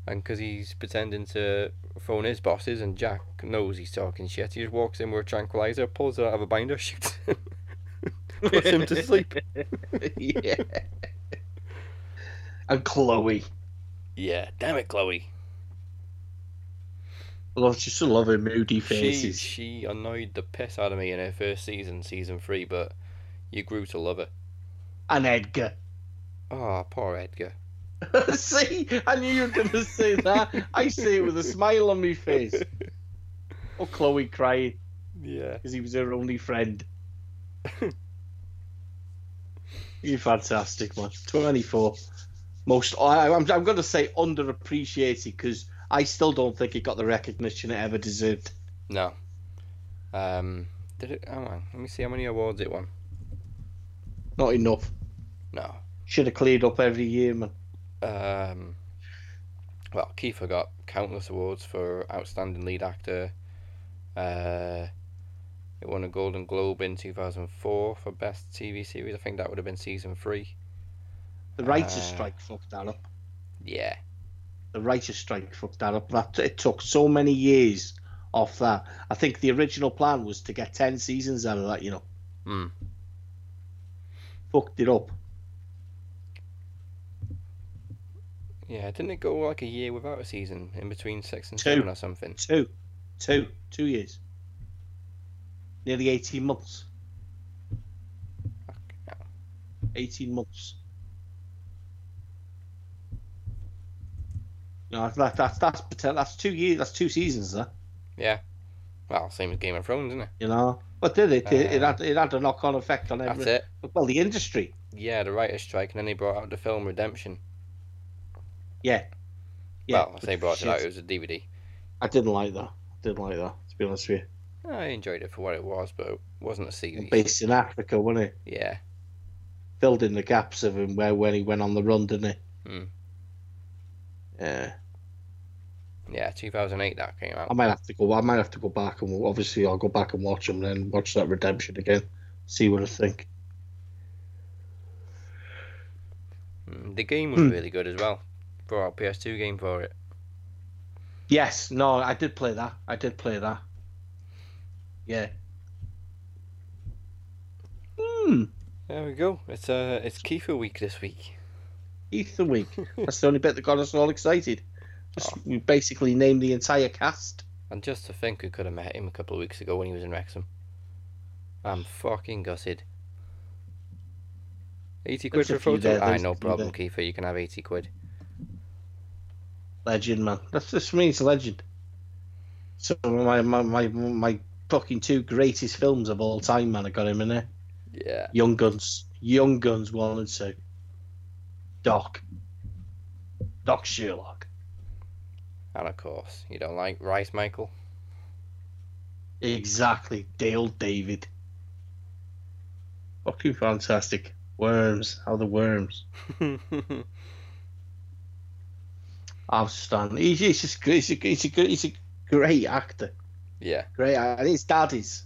and because he's pretending to phone his bosses, and Jack knows he's talking shit. He just walks in with a tranquilizer, pulls it out of a binder, (laughs) shoots him, puts him to sleep. (laughs) yeah. And Chloe. Yeah, damn it, Chloe. Love, just love her moody faces. she annoyed the piss out of me in her first season, season three, but you grew to love her. And Edgar. Oh, poor Edgar. (laughs) See, I knew you were going to say that. I say it with a smile on my face. (laughs) Oh, Chloe crying Yeah. because he was her only friend. (laughs) You're fantastic, man. 24. Most, I, I'm, I'm going to say underappreciated because I still don't think it got the recognition it ever deserved. No. Um. Did it? Oh man, let me see how many awards it won. Not enough. No. Should have cleared up every year, man. Um. Well, Kiefer got countless awards for outstanding lead actor. Uh, it won a Golden Globe in 2004 for best TV series. I think that would have been season three. The writer's Uh, strike fucked that up. Yeah. The writer's strike fucked that up. That it took so many years off that. I think the original plan was to get ten seasons out of that. You know, Hmm. fucked it up. Yeah. Didn't it go like a year without a season in between six and Two. seven or something? Two, two, two years. Nearly eighteen months. Eighteen months. No, that, that, that's that's two years. That's two seasons, there. Yeah. Well, same as Game of Thrones, isn't it? You know, but did it? It, it Uh, had it had a knock on effect on That's it. Well, the industry. Yeah, the writer's strike, and then they brought out the film Redemption. Yeah. Yeah. well, I say brought it out, it was a DVD. I didn't like that. I didn't like that. To be honest with you, I enjoyed it for what it was, but it wasn't a series. based in Africa, wasn't it? Yeah, Filled in the gaps of him where when he went on the run, didn't it? Hmm. Yeah. Yeah, 2008 that came out. I might have to go. I might have to go back and obviously I'll go back and watch them, then watch that Redemption again, see what I think. Mm, The game was Hmm. really good as well. For our PS2 game for it. Yes, no, I did play that. I did play that. Yeah. Hmm. There we go. It's uh, it's Kiefer week this week. Ether week. (laughs) That's the only bit that got us all excited. Just, we basically named the entire cast. And just to think we could have met him a couple of weeks ago when he was in Wrexham. I'm fucking gutted. 80 quid for a photo? there, there's no problem, there. Kiefer. You can have 80 quid. Legend, man. That's just for me. It's a legend. So my my my my fucking two greatest films of all time, man. I got him in there. Yeah. Young Guns, Young Guns one and two. Doc, Doc Scurlock. And of course, you don't like rice, Michael? Exactly, Dale David. Fucking fantastic. Worms, how the worms. (laughs) Outstanding. He's, he's just he's a, he's a he's a great actor. yeah. Great, and his dad is.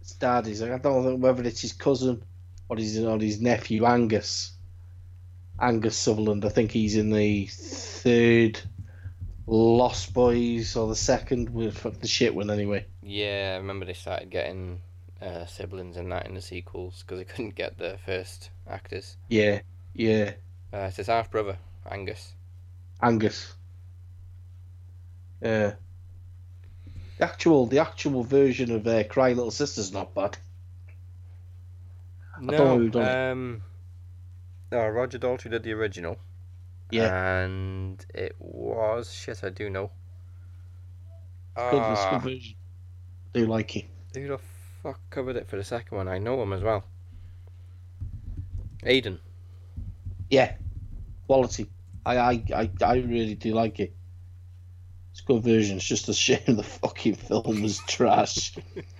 His dad is. I don't know whether it's his cousin or his or his nephew Angus. Angus Sutherland. I think he's in the third Lost Boys or the second. With fuck the shit one anyway. Yeah, I remember they started getting uh, siblings and that in the sequels because they couldn't get the first actors. Yeah, yeah. Uh, it's his half brother, Angus. Angus. Yeah. The actual the actual version of uh, Cry Little Sister's not bad. don't know who done um, oh, Roger Daltrey did the original. Yeah. And it was shit. I do know. Ah, good version. Do like it. who the fuck covered it for the second one? I know him as well. Aiden. Yeah, quality. I, I, I, I really do like it. It's a good version. It's just a shame (laughs) the fucking film was trash. (laughs)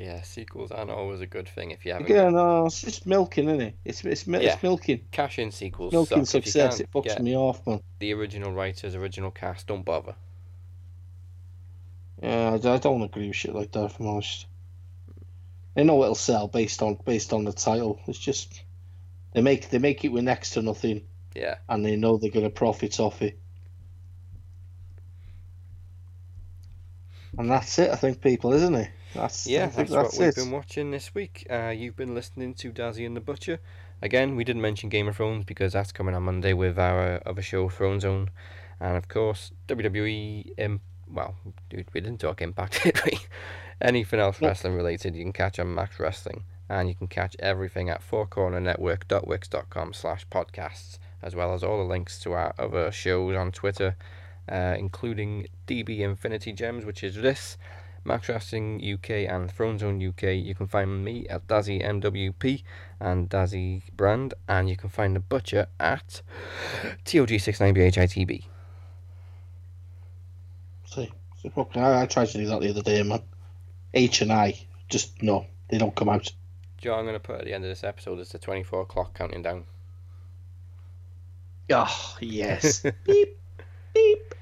Yeah, sequels aren't always a good thing if you haven't Again, no, it's just milking, isn't it? It's it's, mi- Yeah. milking, cash in sequels. milking suck. Success. It fucks me off, man. the original writers, original cast, don't bother. Yeah, I, I don't agree with shit like that. If I'm they know it'll sell based on based on the title. It's just they make they make it with next to nothing, Yeah. and they know they're gonna profit off it. And that's it, I think, people, isn't it? That's Yeah, think that's, what we've been watching this week. Uh, you've been listening to Dazzy and the Butcher. Again, we didn't mention Game of Thrones because that's coming on Monday with our other show, Throne Zone. And of course, WWE. Im- well, dude, we didn't talk Impact, (laughs) did we? Anything else wrestling related, you can catch on Max Wrestling. And you can catch everything at fourcornernetwork.wix.com slash podcasts, as well as all the links to our other shows on Twitter, uh, including DB Infinity Gems, which is this. Max Wrestling UK and Throne Zone UK. You can find me at Dazzy MWP and Dazzy Brand, and you can find the Butcher at TOG69BHITB. See, so fucking- I, I tried to do that the other day, man. H and I, just no, they don't come out. Joe, I'm going to put at the end of this episode is the 24 o'clock counting down. Oh yes. (laughs) beep, beep,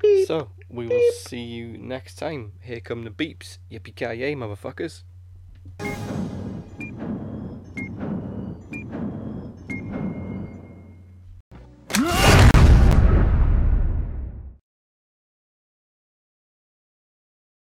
beep. So, we will see you next time. Here come the beeps. Yippee ki yay, motherfuckers.